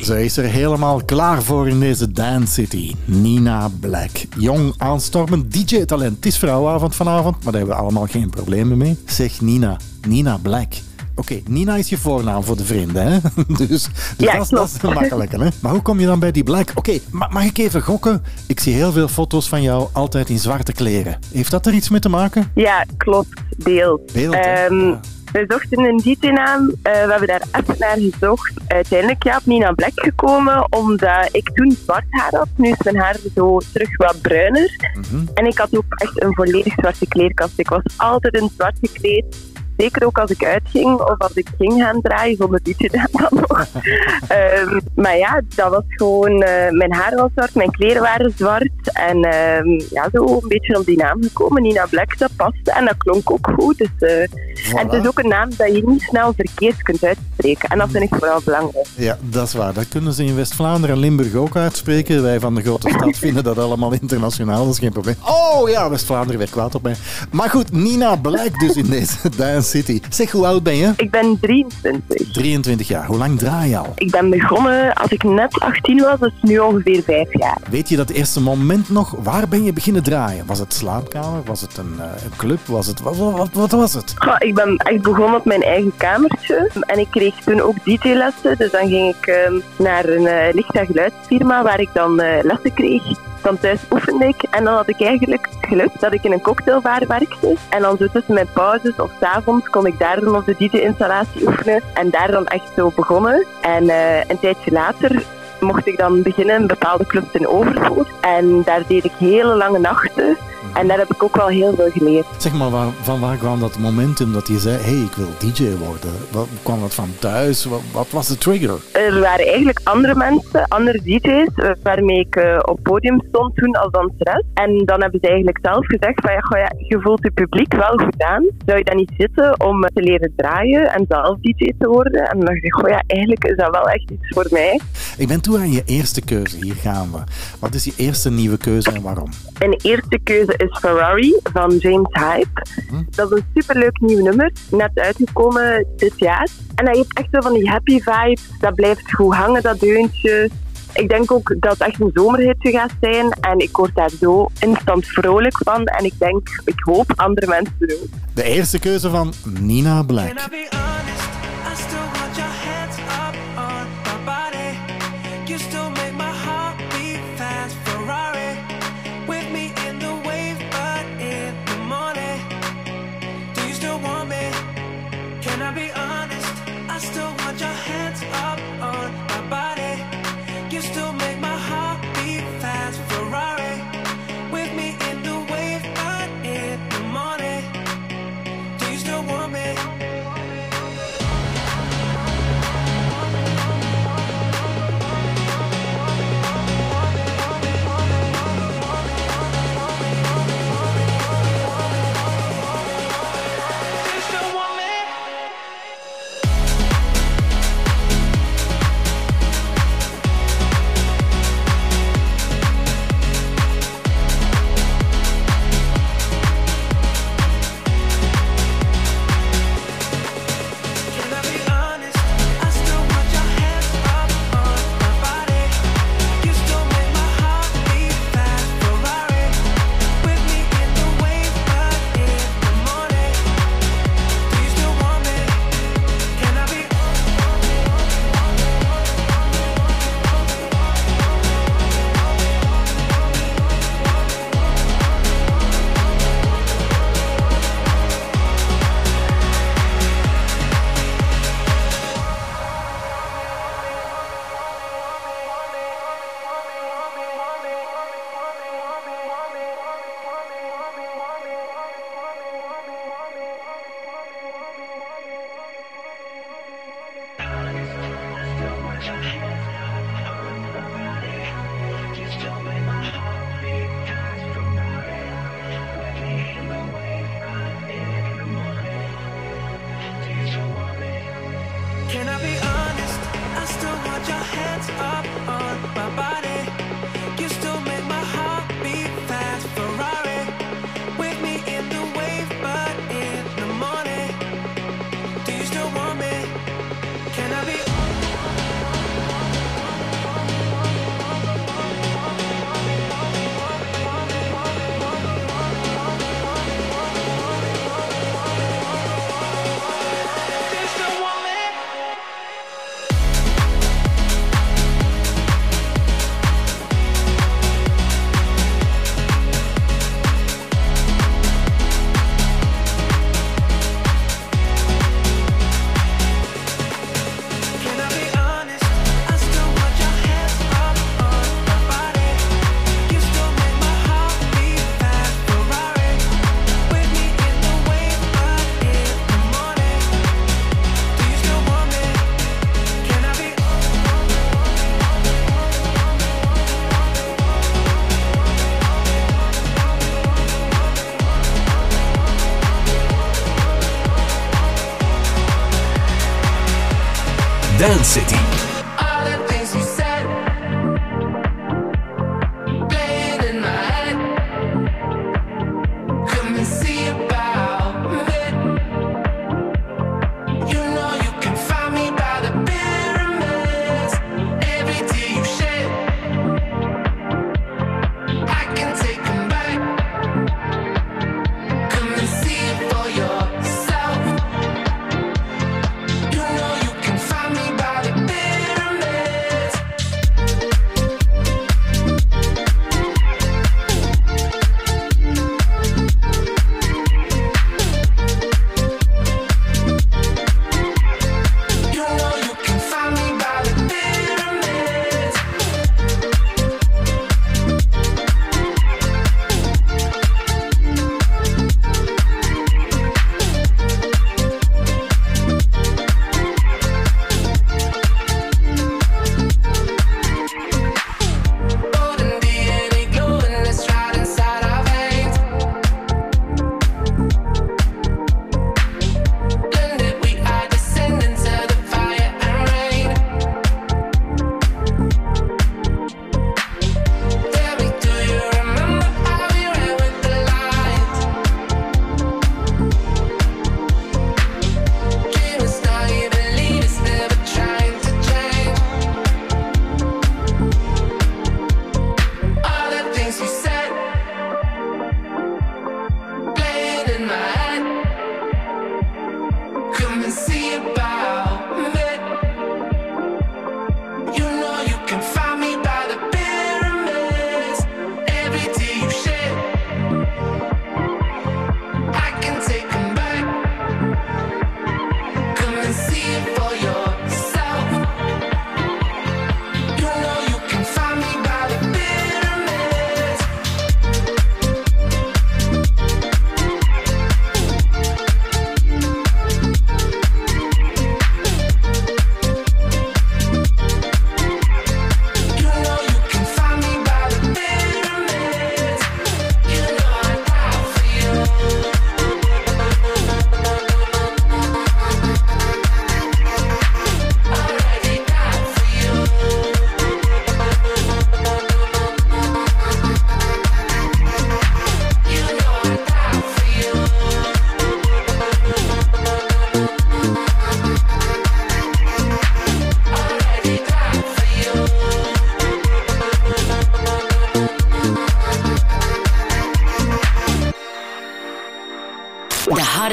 Ze is er helemaal klaar voor in deze Dance City. Nina Black. Jong, aanstormend DJ-talent. Het is vrouwenavond vanavond, maar daar hebben we allemaal geen problemen mee. Zeg Nina. Nina Black. Oké, Nina is je voornaam voor de vrienden, hè? Dus, dus Ja, dat, is- dat is klopt. makkelijker, hè? Maar hoe kom je dan bij die Black? Oké, ma- mag ik even gokken? Ik zie heel veel foto's van jou altijd in zwarte kleren. Heeft dat er iets mee te maken? Ja, klopt. Deels. Beeld? Ehm, we zochten een DJ-naam. Eh, we hebben daar even naar gezocht. Uiteindelijk ja, op Nina Black gekomen, omdat ik toen zwart haar had. Nu is mijn haar zo terug wat bruiner. En ik had ook echt een volledig zwarte kleerkast. Ik was altijd in zwart gekleed. Zeker ook als ik uitging of als ik ging gaan draaien, zonder DJ dan nog. Ehm, maar ja, dat was gewoon... eh, mijn haar was zwart, mijn kleren waren zwart. En ehm, ja, zo een beetje op die naam gekomen. Nina Black, dat paste. En dat klonk ook goed. Dus eh, En het is ook een naam dat je niet snel verkeerd kunt uitspreken. En dat vind ik vooral belangrijk. Ja, dat is waar. Dat kunnen ze in West-Vlaanderen en Limburg ook uitspreken. Wij van de grote stad vinden dat allemaal internationaal, dat is geen probleem. Oh ja, West-Vlaanderen werd kwaad op mij. Maar goed, Nina blijkt dus in deze Dance City. Zeg, hoe oud ben je? Ik ben 23. 23 jaar. Hoe lang draai je al? Ik ben begonnen als ik net 18 was, dus nu ongeveer 5 jaar. Weet je dat eerste moment nog? Waar ben je beginnen draaien? Was het slaapkamer? Was het een, eh, een club? Was het, wat, wat, wat was het? Goh, ik ben echt begonnen op mijn eigen kamertje. En ik kreeg toen ook DJ-lessen. Dus dan ging ik ehm, naar een eh, licht- en geluidsfirma waar ik dan eh, lessen kreeg. Dan thuis oefende ik. En dan had ik eigenlijk geluk dat ik in een cocktailbar werkte. En dan zo tussen mijn pauzes of 's avonds kon ik daar dan op de DJ-installatie oefenen. En daar dan echt zo begonnen. En eh, een tijdje later mocht ik dan beginnen in bepaalde clubs in Overvoort. En daar deed ik hele lange nachten. En daar heb ik ook wel heel veel geleerd. Zeg maar, waar, van waar kwam dat momentum dat je zei, hé, hey, ik wil DJ worden? Wat, kwam dat van thuis? Wat, wat was de trigger? Er waren eigenlijk andere mensen, andere DJ's, eh, waarmee ik eh, op podium stond toen als danseres. En dan hebben ze eigenlijk zelf gezegd van ja, goh, ja je voelt je publiek wel goed aan. Zou je dan niet zitten om te leren draaien en zelf DJ te worden? En dan dacht ik, goh, ja, eigenlijk is dat wel echt iets voor mij. Ik ben toe aan je eerste keuze. Hier gaan we. Wat is je eerste nieuwe keuze en waarom? Mijn eerste keuze is Ferrari van James Hype. Dat is een superleuk nieuw nummer, net uitgekomen dit jaar. En hij heeft echt zo van die happy vibes. Dat blijft goed hangen, dat deuntje. Ik denk ook dat het echt een zomerhitje gaat zijn. En ik word daar zo instant vrolijk van. En ik denk, ik hoop andere mensen ook. De eerste keuze van Nina Black. You still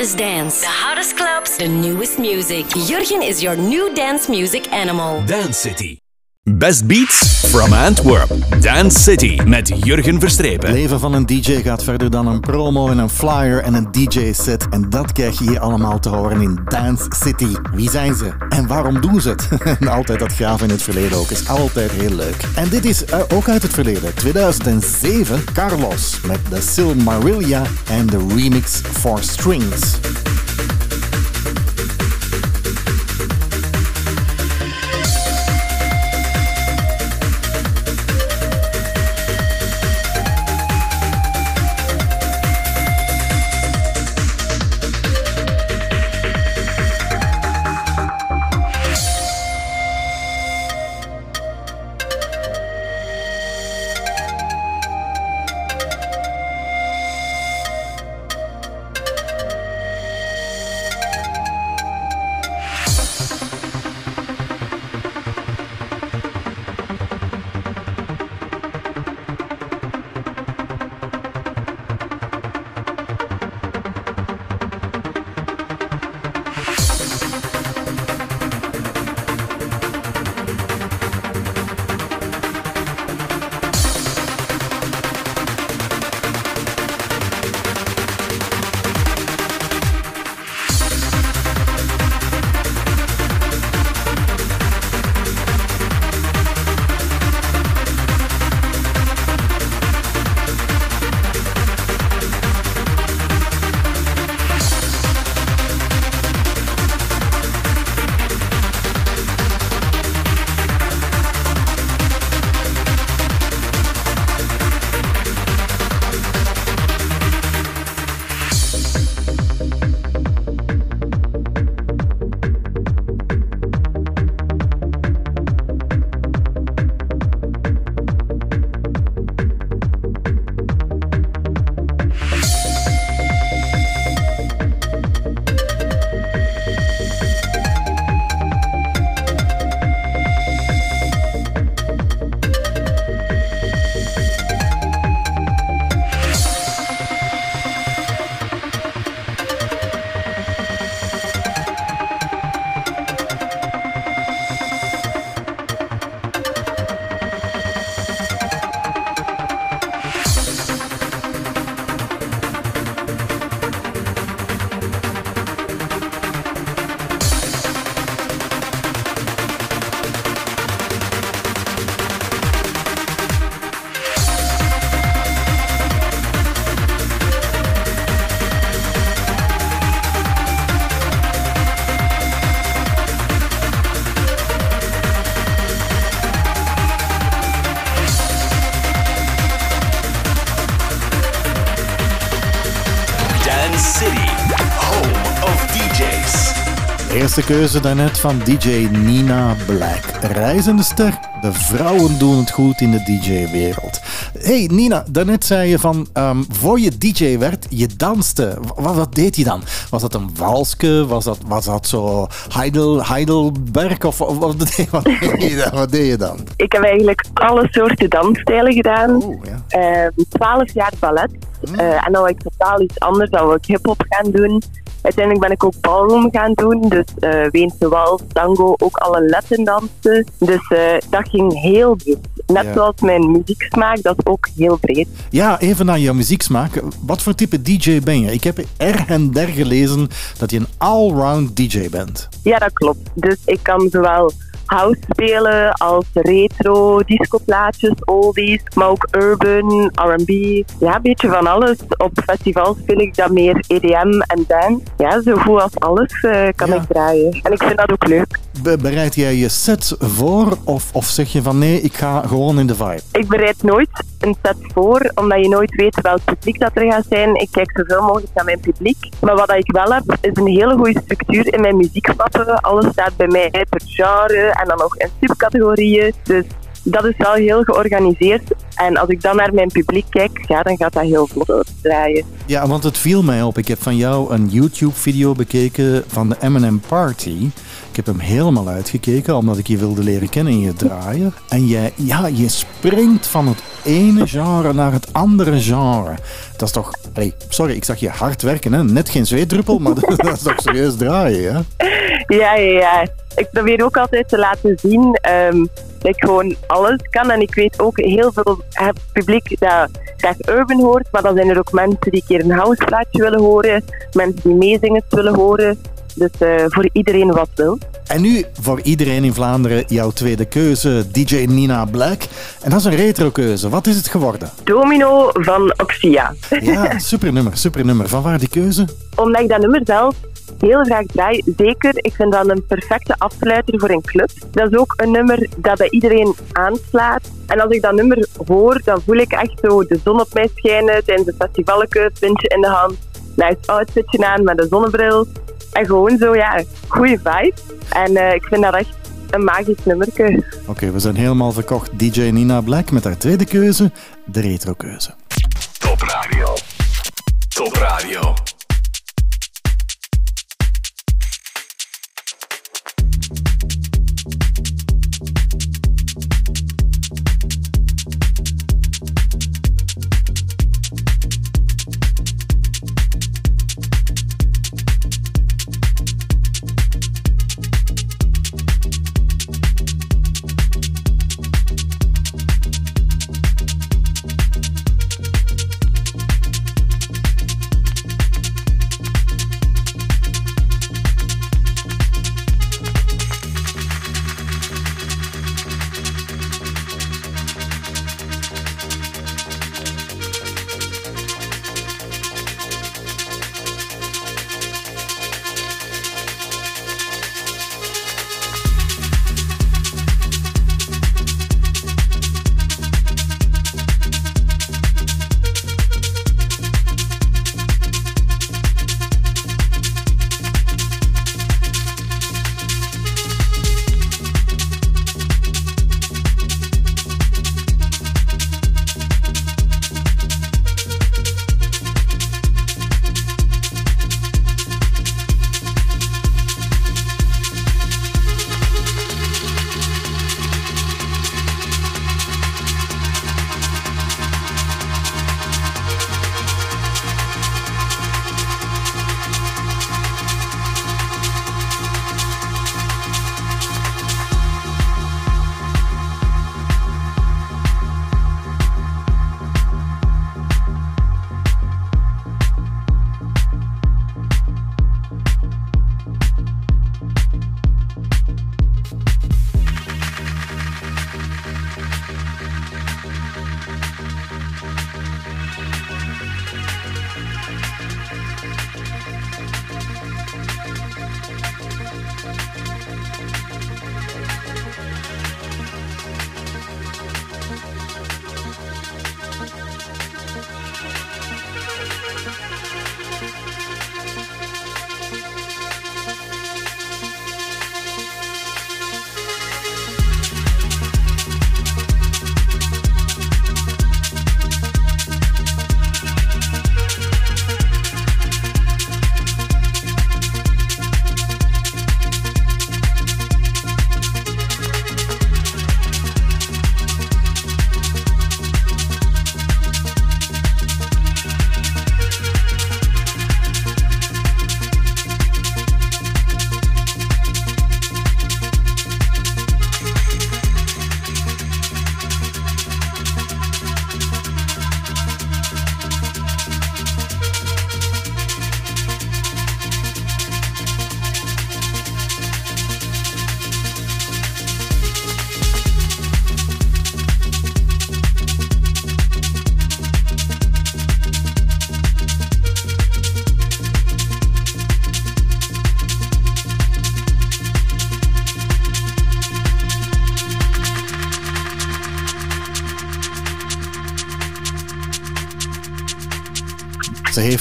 hottest dance, the hottest clubs, the newest music. Jurgen is your new dance music animal. Dance City. Best beats from Antwerp. Dance City met Jurgen Verstrepen. Het leven van een DJ gaat verder dan een promo en een flyer en een DJ-set. En dat krijg je hier allemaal te horen in Dance City. Wie zijn ze? En waarom doen ze het? En altijd dat graven in het verleden ook is altijd heel leuk. En dit is eh, ook uit het verleden. 2007, Carlos met de Silmarillia en de remix for Strings. Eerste keuze daarnet van DJ Nina Black. Reizende ster, de vrouwen doen het goed in de DJ-wereld. Hey Nina, daarnet zei je van, ehm, voor je DJ werd, je danste. Wat, wat deed je dan? Was dat een walske? Was dat, was dat zo Heidel, Heidelberg? Of of wat, deed, wat, deed je dan? wat deed je dan? Ik heb eigenlijk alle soorten dansstijlen gedaan. Ehm, Twaalf jaar ballet. Eh, en dan wil ik totaal iets anders. Dan wil ik hip-hop gaan doen. Uiteindelijk ben ik ook ballroom gaan doen. Dus eh Weense wals, tango, ook alle Latin dansen. Dus eh, dat ging heel breed. Net Ja. zoals mijn muzieksmaak, dat is ook heel breed. Ja, even naar je muzieksmaak. Wat voor type DJ ben je? Ik heb er en der gelezen dat je een all-round DJ bent. Ja, dat klopt. Dus ik kan zowel house spelen als retro, discoplaatjes, oldies, maar ook urban, R&B. Ja, een beetje van alles. Op festivals speel ik dan meer EDM en dance. Ja, zo goed als alles eh, kan ik draaien. En ik vind dat ook leuk. Be- bereid jij je sets voor of, of zeg je van nee, ik ga gewoon in de vibe? Ik bereid nooit een set voor, omdat je nooit weet welk publiek dat er gaat zijn. Ik kijk zoveel mogelijk naar mijn publiek. Maar wat ik wel heb, is een hele goede structuur in mijn muziekmappen. Alles staat bij mij per genre en dan nog in subcategorieën. Dus dat is wel heel georganiseerd. En als ik dan naar mijn publiek kijk, ja, dan gaat dat heel vlot draaien. Ja, want het viel mij op. Ik heb van jou een YouTube-video bekeken van de Eminem Party. Ik heb hem helemaal uitgekeken, omdat ik je wilde leren kennen in je draaien. En jij, ja, je springt van het ene genre naar het andere genre. Dat is toch... Sorry, ik zag je hard werken, hè? Net geen zweetdruppel, maar dat is toch serieus draaien, hè? Ja, ja, ja. Ik probeer ook altijd te laten zien ehm, dat ik gewoon alles kan. En ik weet ook heel veel het publiek dat graag urban hoort. Maar dan zijn er ook mensen die een keer een houseplaatje willen horen. Mensen die meezingers willen horen. Dus eh, voor iedereen wat wil. En nu voor iedereen in Vlaanderen jouw tweede keuze, DJ Nina Black. En dat is een retro-keuze. Wat is het geworden? Domino van Oxia. Ja, super nummer, super nummer. Van waar die keuze? Omdat ik dat nummer zelf heel graag draai. Zeker, ik vind dat een perfecte afsluiter voor een club. Dat is ook een nummer dat bij iedereen aanslaat. En als ik dat nummer hoor, dan voel ik echt zo de zon op mij schijnen tijdens de festivalke, pintje in de hand, nice outfitje aan met een zonnebril. En gewoon zo, ja, goede vibe. En eh, ik vind dat echt een magisch nummerke. Oké, we zijn helemaal verkocht. DJ Nina Black met haar tweede keuze, de retro-keuze. Top Radio. Top Radio.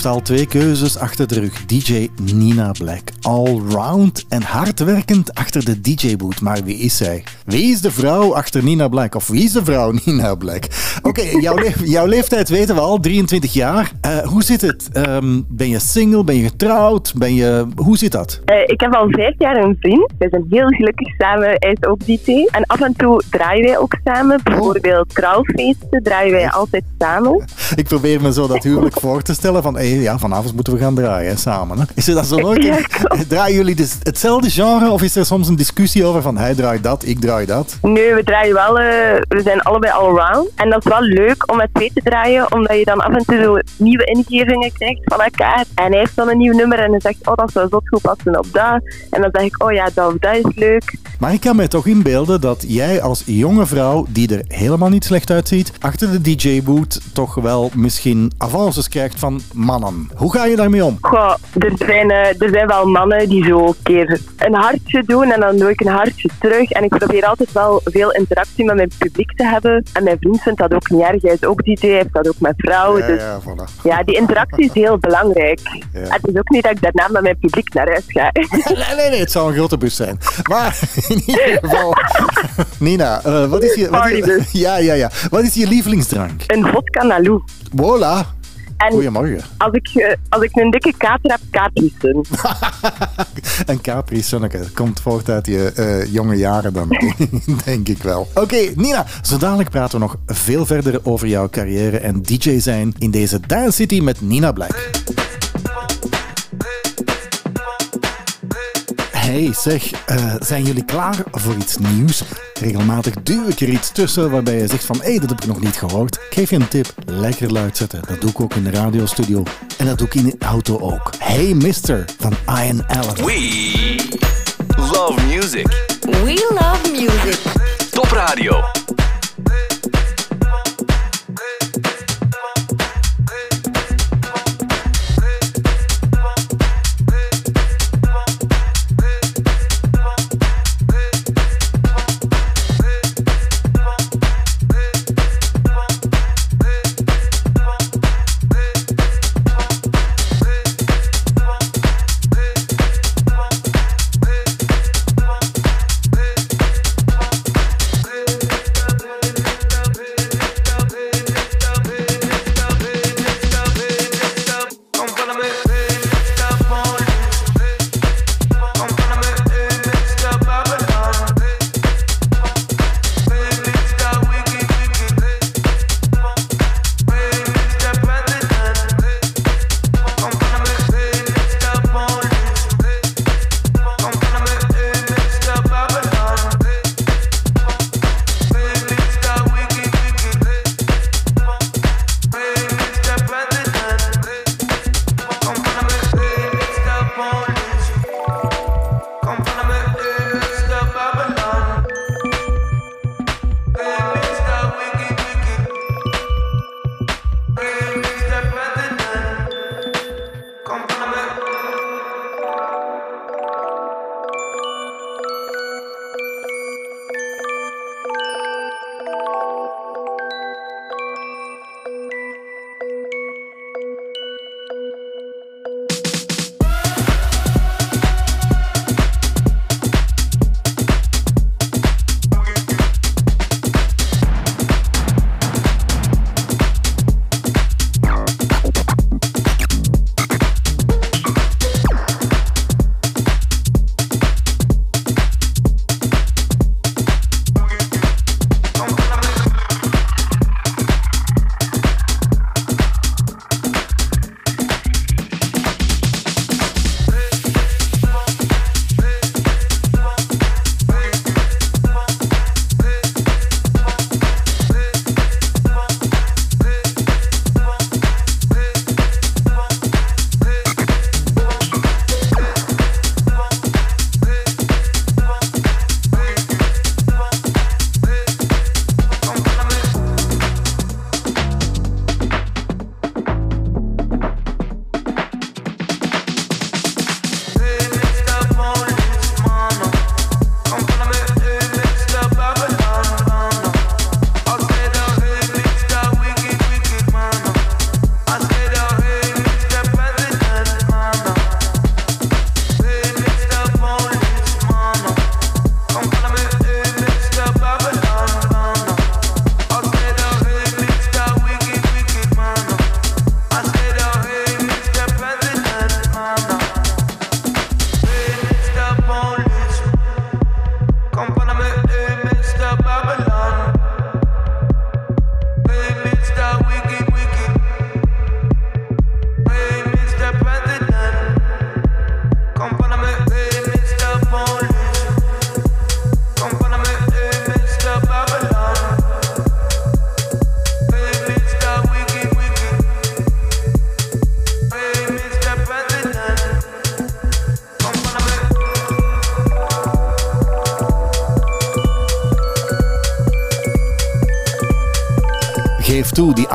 Heeft al twee keuzes achter de rug. DJ Nina Black. Allround en hardwerkend achter de DJ-boot. Maar wie is zij? Wie is de vrouw achter Nina Black? Of wie is de vrouw Nina Black? Oké, jouw, le- jouw leeftijd weten we al, 23 jaar. Eh, hoe zit het? Ehm, ben je single? Ben je getrouwd? Ben je... Hoe zit dat? Eh, ik heb al vijf jaar een vriend. We zijn heel gelukkig samen. Hij is ook DJ. En af en toe draaien wij ook samen. Bijvoorbeeld trouwfeesten draaien wij altijd samen. Ik probeer me zo dat huwelijk voor te stellen van, hey, ja, vanavond moeten we gaan draaien hè, samen. Hè? Is dat zo nooit? Ja, draaien jullie dus hetzelfde genre of is er soms een discussie over van hij draait dat, ik draai dat? Nee, we draaien wel, eh, we zijn allebei allround. En dat is wel leuk om met twee te draaien, omdat je dan af en toe nieuwe ingevingen krijgt van elkaar. En hij heeft dan een nieuw nummer en hij zegt, oh, dat zou zo goed passen op dat. En dan zeg ik, oh ja, dat of dat is leuk. Maar ik kan mij toch inbeelden dat jij als jonge vrouw, die er helemaal niet slecht uitziet, achter de DJ-boot toch wel misschien avances krijgt van mannen. Hoe ga je daarmee om? Goh, er zijn, eh, er zijn wel mannen die zo een keer een hartje doen en dan doe ik een hartje terug. En ik probeer altijd wel veel interactie met mijn publiek te hebben. En mijn vriend vindt dat ook niet erg. Hij is ook DJ, hij heeft dat ook met vrouwen. Ja, dus ja, voilà. ja, die interactie is heel belangrijk. Ja. Het is ook niet dat ik daarna met mijn publiek naar huis ga. Nee, nee, nee, het zou een grote bus zijn. Maar in ieder geval, Nina, eh, wat is je... Wat is, ja, ja, ja. Wat is je lievelingsdrank? Een vodka Nalou. Voilà. En Goedemorgen. als ik, eh, als ik een dikke kater heb, Capri Sun. Een Capri Sunneke. Komt voort uit je eh, jonge jaren dan, denk ik wel. Oké, Nina. Zo dadelijk praten we nog veel verder over jouw carrière en DJ zijn in deze Dance City met Nina Black. Hey zeg, eh, zijn jullie klaar voor iets nieuws? Regelmatig duw ik er iets tussen waarbij je zegt van hé, hey, dat heb ik nog niet gehoord. Ik geef je een tip, lekker luid zetten. Dat doe ik ook in de radiostudio en dat doe ik in de auto ook. Hey Mister van Ian Allen. We love music. We love music. Top Radio.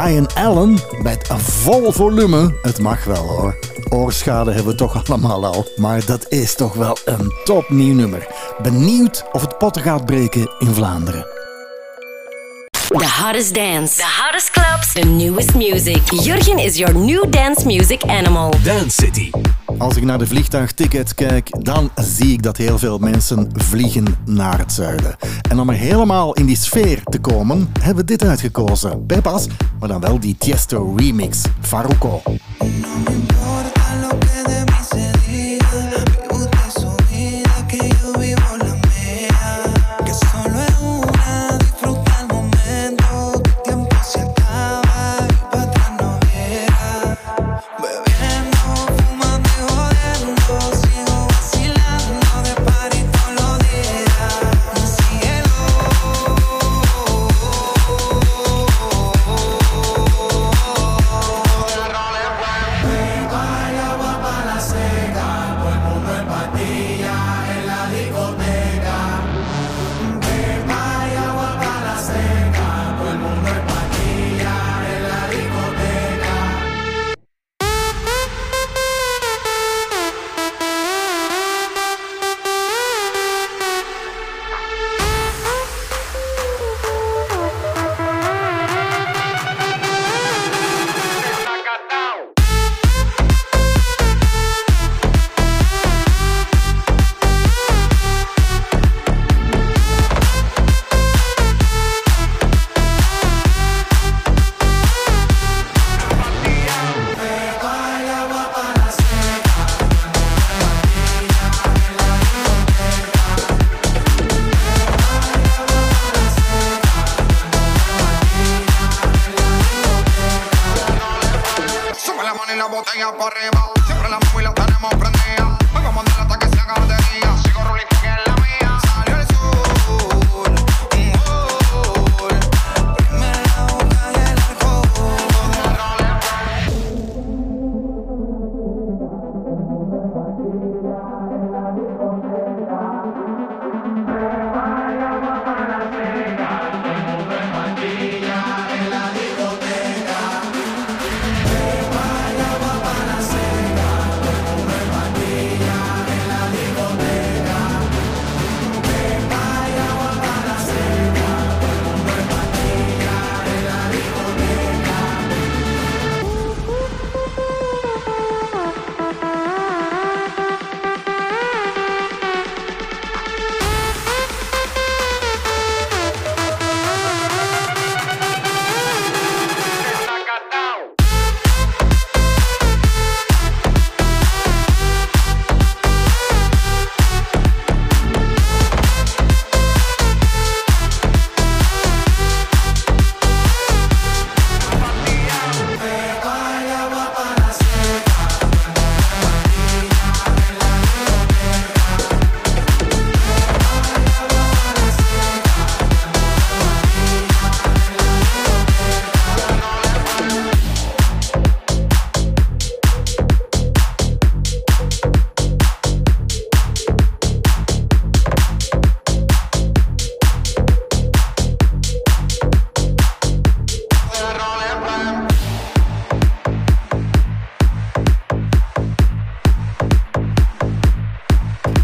Toe, die Ian Allen met een vol volume. Het mag wel hoor. Oorschade hebben we toch allemaal al. Maar dat is toch wel een topnieuw nummer. Benieuwd of het potten gaat breken in Vlaanderen. The hottest dance, the hottest clubs, the newest music. Jurgen is your new dance music animal. Dance City. Als ik naar de vliegtuigtickets kijk, dan zie ik dat heel veel mensen vliegen naar het zuiden. En om er helemaal in die sfeer te komen, hebben we dit uitgekozen. Pepas, maar dan wel die Tiesto remix, Faruko.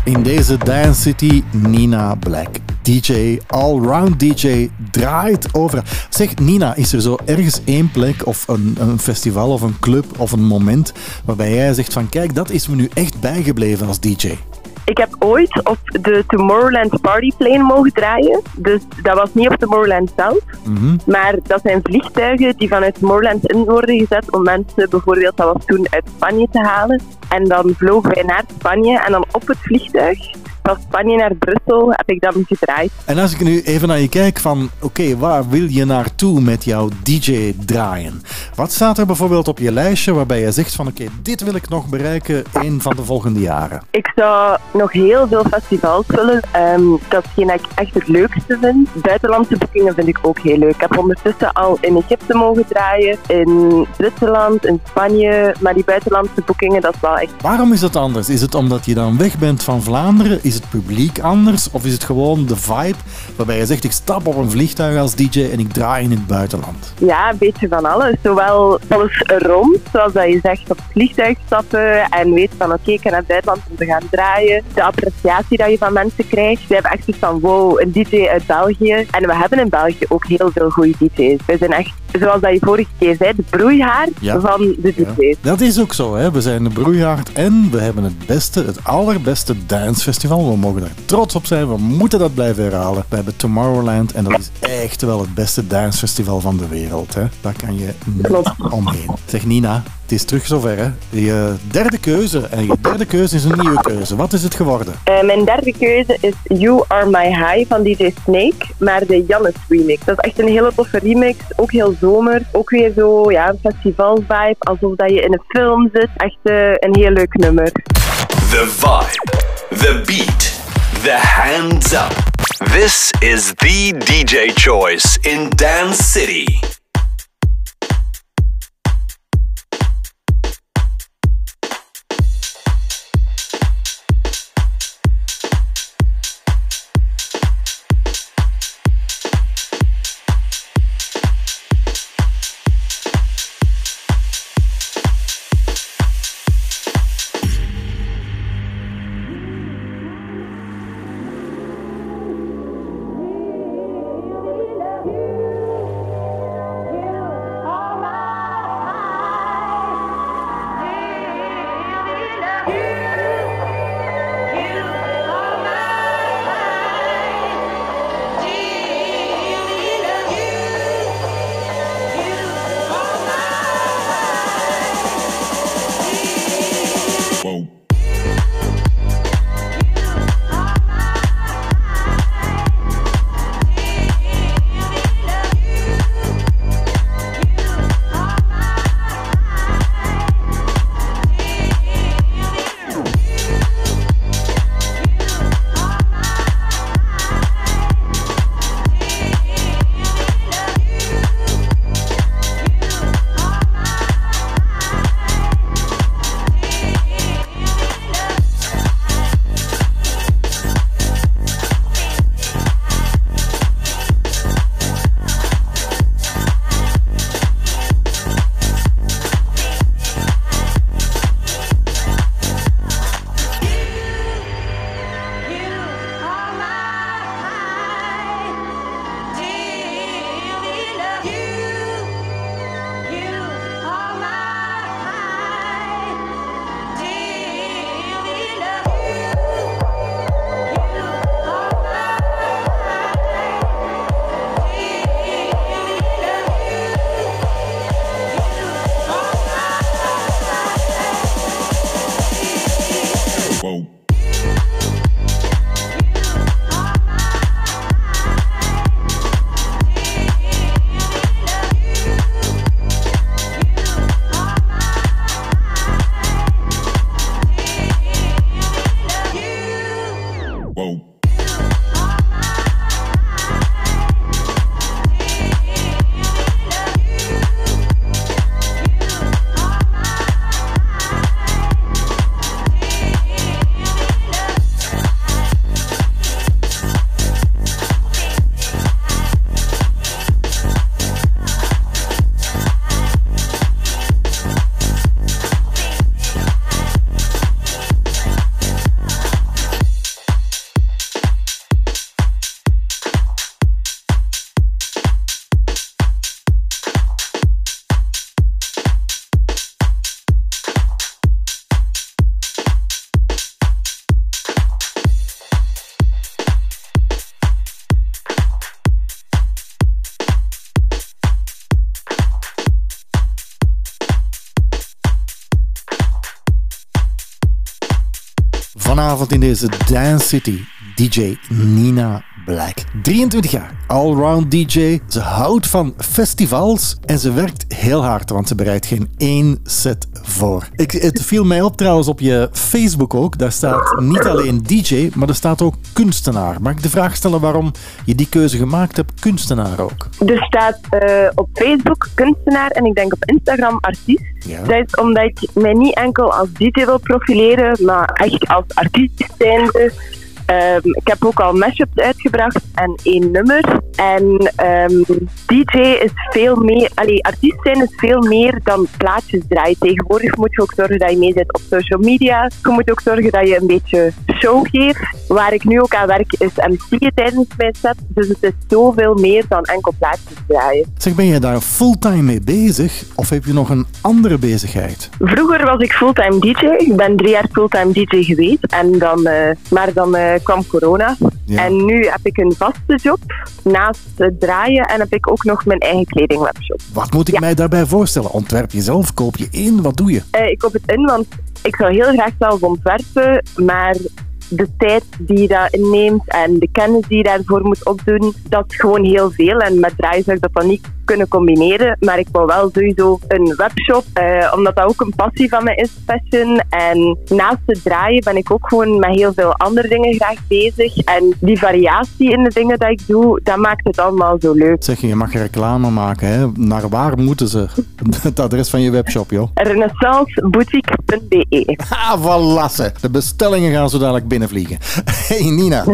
In deze Dance City, Nina Black. DJ, allround DJ, draait over. Zeg, Nina, is er zo ergens één plek of een, een festival of een club of een moment waarbij jij zegt van kijk, dat is me nu echt bijgebleven als DJ? Ik heb ooit op de Tomorrowland Partyplane mogen draaien. Dus dat was niet op Tomorrowland zelf. Mhm. Maar dat zijn vliegtuigen die vanuit Tomorrowland in worden gezet om mensen bijvoorbeeld, dat was toen, uit Spanje te halen. En dan vlogen wij naar Spanje en dan op het vliegtuig van Spanje naar Brussel heb ik dan gedraaid. En als ik nu even naar je kijk van, oké, waar wil je naartoe met jouw DJ draaien? Wat staat er bijvoorbeeld op je lijstje waarbij je zegt van, oké, dit wil ik nog bereiken een van de volgende jaren? Ik zou nog heel veel festivals willen. Ehm, dat is hetgeen dat ik echt het leukste vind. Buitenlandse boekingen vind ik ook heel leuk. Ik heb ondertussen al in Egypte mogen draaien, in Zwitserland, in Spanje. Maar die buitenlandse boekingen, dat is wel echt... Waarom is dat anders? Is het omdat je dan weg bent van Vlaanderen? Is Is het publiek anders? Of is het gewoon de vibe waarbij je zegt ik stap op een vliegtuig als DJ en ik draai in het buitenland? Ja, een beetje van alles. Zowel alles rond, zoals dat je zegt, op het vliegtuig stappen en weet van oké, ik ga naar het buitenland om te gaan draaien. De appreciatie dat je van mensen krijgt. We hebben echt iets van wow, een DJ uit België. En we hebben in België ook heel veel goede DJ's. We zijn echt, zoals dat je vorige keer zei, de broeihaard Ja. van de DJ's. Dat is ook zo, hè. we zijn de broeihaard en we hebben het beste, het allerbeste dancefestival. We mogen daar trots op zijn, we moeten dat blijven herhalen. We hebben Tomorrowland en dat is echt wel het beste dancefestival van de wereld. Hè. Daar kan je niet omheen. Zeg Nina, het is terug zover. Hè. Je derde keuze, en je derde keuze is een nieuwe keuze. Wat is het geworden? Eh, mijn derde keuze is You Are My High van DJ Snake, maar de Jannes remix. Dat is echt een hele toffe remix, ook heel zomer. Ook weer zo, ja, een festivalvibe, alsof dat je in een film zit. Echt eh, een heel leuk nummer. The vibe, the beat, the hands up. This is the DJ choice in Dance City. Vanavond in deze Dance City, DJ Nina Black. 23 jaar, allround DJ. Ze houdt van festivals en ze werkt heel hard, want ze bereidt geen één set voor. Ik, het viel mij op trouwens op je Facebook ook. Daar staat niet alleen DJ, maar er staat ook kunstenaar. Mag ik de vraag stellen waarom je die keuze gemaakt hebt, kunstenaar ook? Er staat eh, op Facebook kunstenaar en ik denk op Instagram artiest. Ja. Dat is omdat ik mij niet enkel als DJ wil profileren, maar echt als artiest zijnde. Ehm, ik heb ook al mashups uitgebracht en één nummer. En ehm, DJ is veel meer, allee, artiest zijn is veel meer dan plaatjes draaien. Tegenwoordig moet je ook zorgen dat je mee zit op social media. Je moet ook zorgen dat je een beetje show geeft. Waar ik nu ook aan werk is MC'en tijdens mijn set. Dus het is zoveel meer dan enkel plaatjes draaien. Zeg, ben je daar fulltime mee bezig of heb je nog een andere bezigheid? Vroeger was ik fulltime DJ. Ik ben drie jaar fulltime DJ geweest. En dan, eh, maar dan eh, kwam corona. En nu heb ik een vaste job naast het draaien. En heb ik ook nog mijn eigen kledingwebshop. Wat moet ik mij daarbij voorstellen? Ontwerp je zelf? Koop je in? Wat doe je? Eh, ik koop het in, want ik zou heel graag zelf ontwerpen. Maar de tijd die je dat inneemt en de kennis die je daarvoor moet opdoen, dat is gewoon heel veel. En met draaien zou ik dat dan niet kunnen combineren. Maar ik wil wel sowieso een webshop, eh, omdat dat ook een passie van mij is, fashion. En naast het draaien ben ik ook gewoon met heel veel andere dingen graag bezig. En die variatie in de dingen dat ik doe, dat maakt het allemaal zo leuk. Zeg je, je mag reclame maken. Hè? Naar waar moeten ze? Het adres van je webshop, joh. Renaissanceboutique.be Ah, valasse. De bestellingen gaan zo dadelijk binnenvliegen. Hey Nina,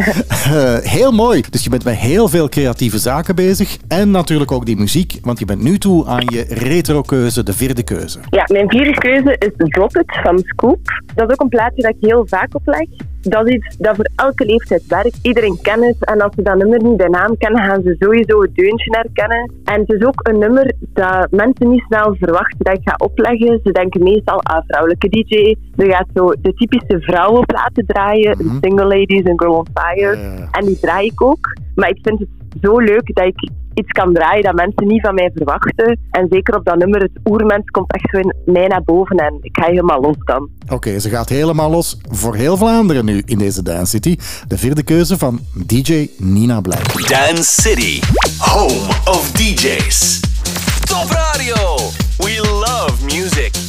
Eh, heel mooi. Dus je bent met heel veel creatieve zaken bezig. En natuurlijk ook die muziek, want je bent nu toe aan je retro-keuze, de vierde keuze. Ja, mijn vierde keuze is Drop It van Scoop. Dat is ook een plaatje dat ik heel vaak opleg. Dat is iets dat voor elke leeftijd werkt. Iedereen kent het. En als ze dat nummer niet bij naam kennen, gaan ze sowieso het deuntje herkennen. En het is ook een nummer dat mensen niet snel verwachten dat ik ga opleggen. Ze denken meestal aan vrouwelijke DJ. Er gaat zo de typische vrouwenplaten draaien. Een Single Ladies, een Girl on Fire. En die draai ik ook. Maar ik vind het zo leuk dat ik iets kan draaien dat mensen niet van mij verwachten. En zeker op dat nummer, het oermens komt echt zo in mij naar boven en ik ga helemaal los dan. Oké, ze gaat helemaal los voor heel Vlaanderen nu in deze Dance City. De vierde keuze van DJ Nina Blij. Dance City, home of DJs. Top Radio, we love music.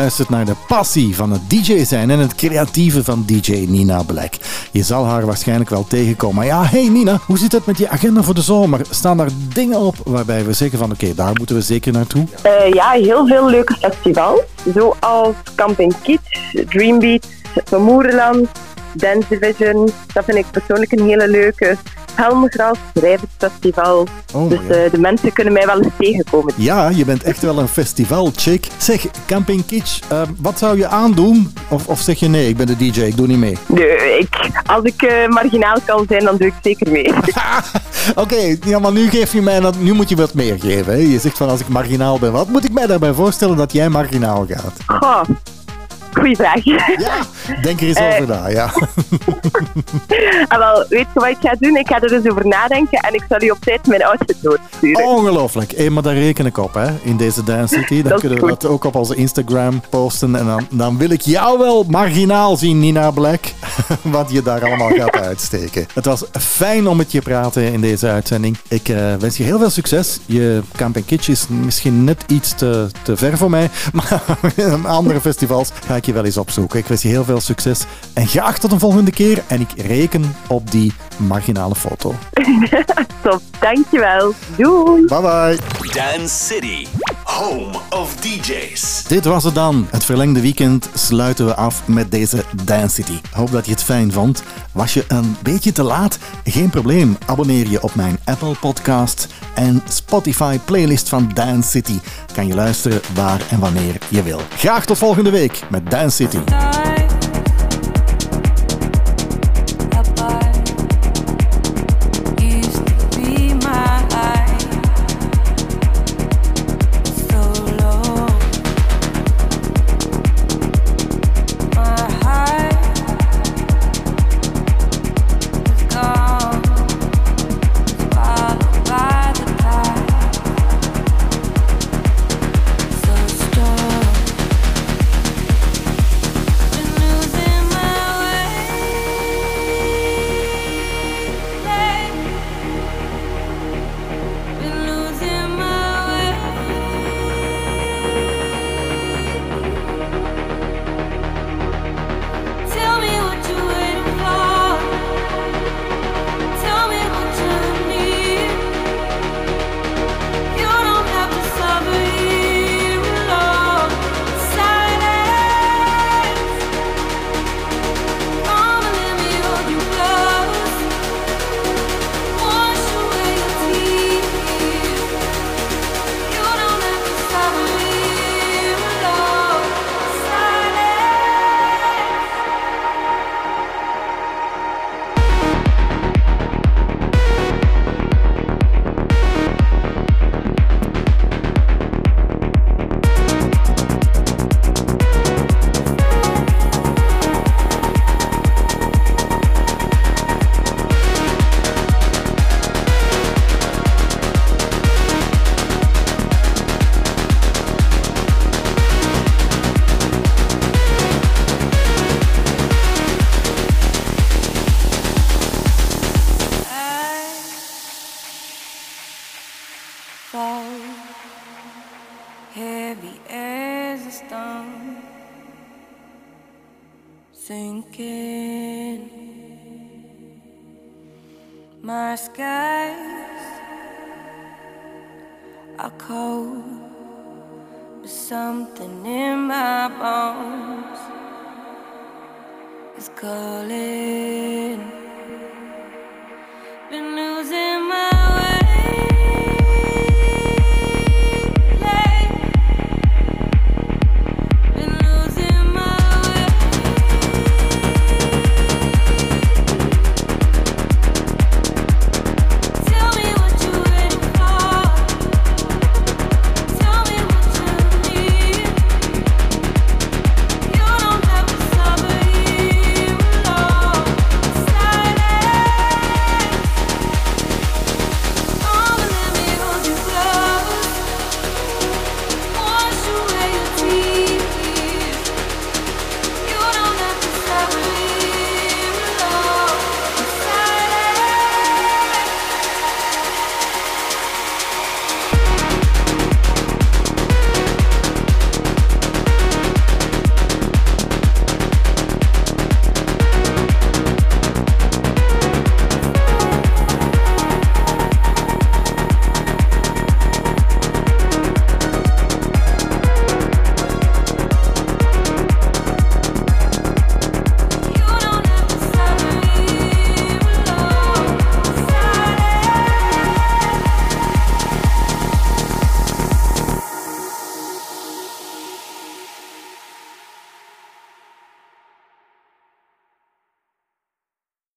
Geluisterd naar de passie van het DJ zijn en het creatieve van DJ Nina Black. Je zal haar waarschijnlijk wel tegenkomen. Maar ja, hey Nina, hoe zit het met je agenda voor de zomer? Staan er dingen op waarbij we zeggen van oké, daar moeten we zeker naartoe? Eh, ja, heel veel leuke festivals. Zoals Camping Kitsch, Dreambeat, Vermoerenland, Dance Division. Dat vind ik persoonlijk een hele leuke. Helmgras, Schrijversfestival. Oh, dus eh, de mensen kunnen mij wel eens tegenkomen. Ja, je bent echt wel een festivalchick. Zeg, Camping Kitsch, eh, wat zou je aandoen? Of, of zeg je nee, ik ben de DJ, ik doe niet mee? Nee, ik, als ik eh, marginaal kan zijn, dan doe ik zeker mee. Oké, ja, maar nu geef je mij, dat- nu moet je wat meer geven. Hè? Je zegt van als ik marginaal ben, wat moet ik mij daarbij voorstellen dat jij marginaal gaat? Goh, goeie vraag. Ja, denk er eens Eh, over na, ja. Ah, wel, weet je wat ik ga doen? Ik ga er dus over nadenken en ik zal u op tijd mijn outfit doorsturen. Ongelooflijk. Hé, maar daar reken ik op, hè, in deze Dance City. Dan kunnen we goed. dat ook op onze Instagram posten. En dan, dan wil ik jou wel marginaal zien, Nina Black. Wat je daar allemaal gaat uitsteken. Het was fijn om met je te praten in deze uitzending. Ik eh, wens je heel veel succes. Je Camping Kitsch is misschien net iets te, te ver voor mij. Maar in andere festivals ga ik je wel eens opzoeken. Ik wens je heel veel succes. En graag tot een volgende keer. En ik reken op die marginale foto. Top, dankjewel. Doei. Bye bye. Dance City, home of DJs. Dit was het dan. Het verlengde weekend sluiten we af met deze Dance City. Hoop dat je het fijn vond. Was je een beetje te laat? Geen probleem. Abonneer je op mijn Apple Podcast en Spotify playlist van Dance City. Kan je luisteren waar en wanneer je wil. Graag tot volgende week met Dance City.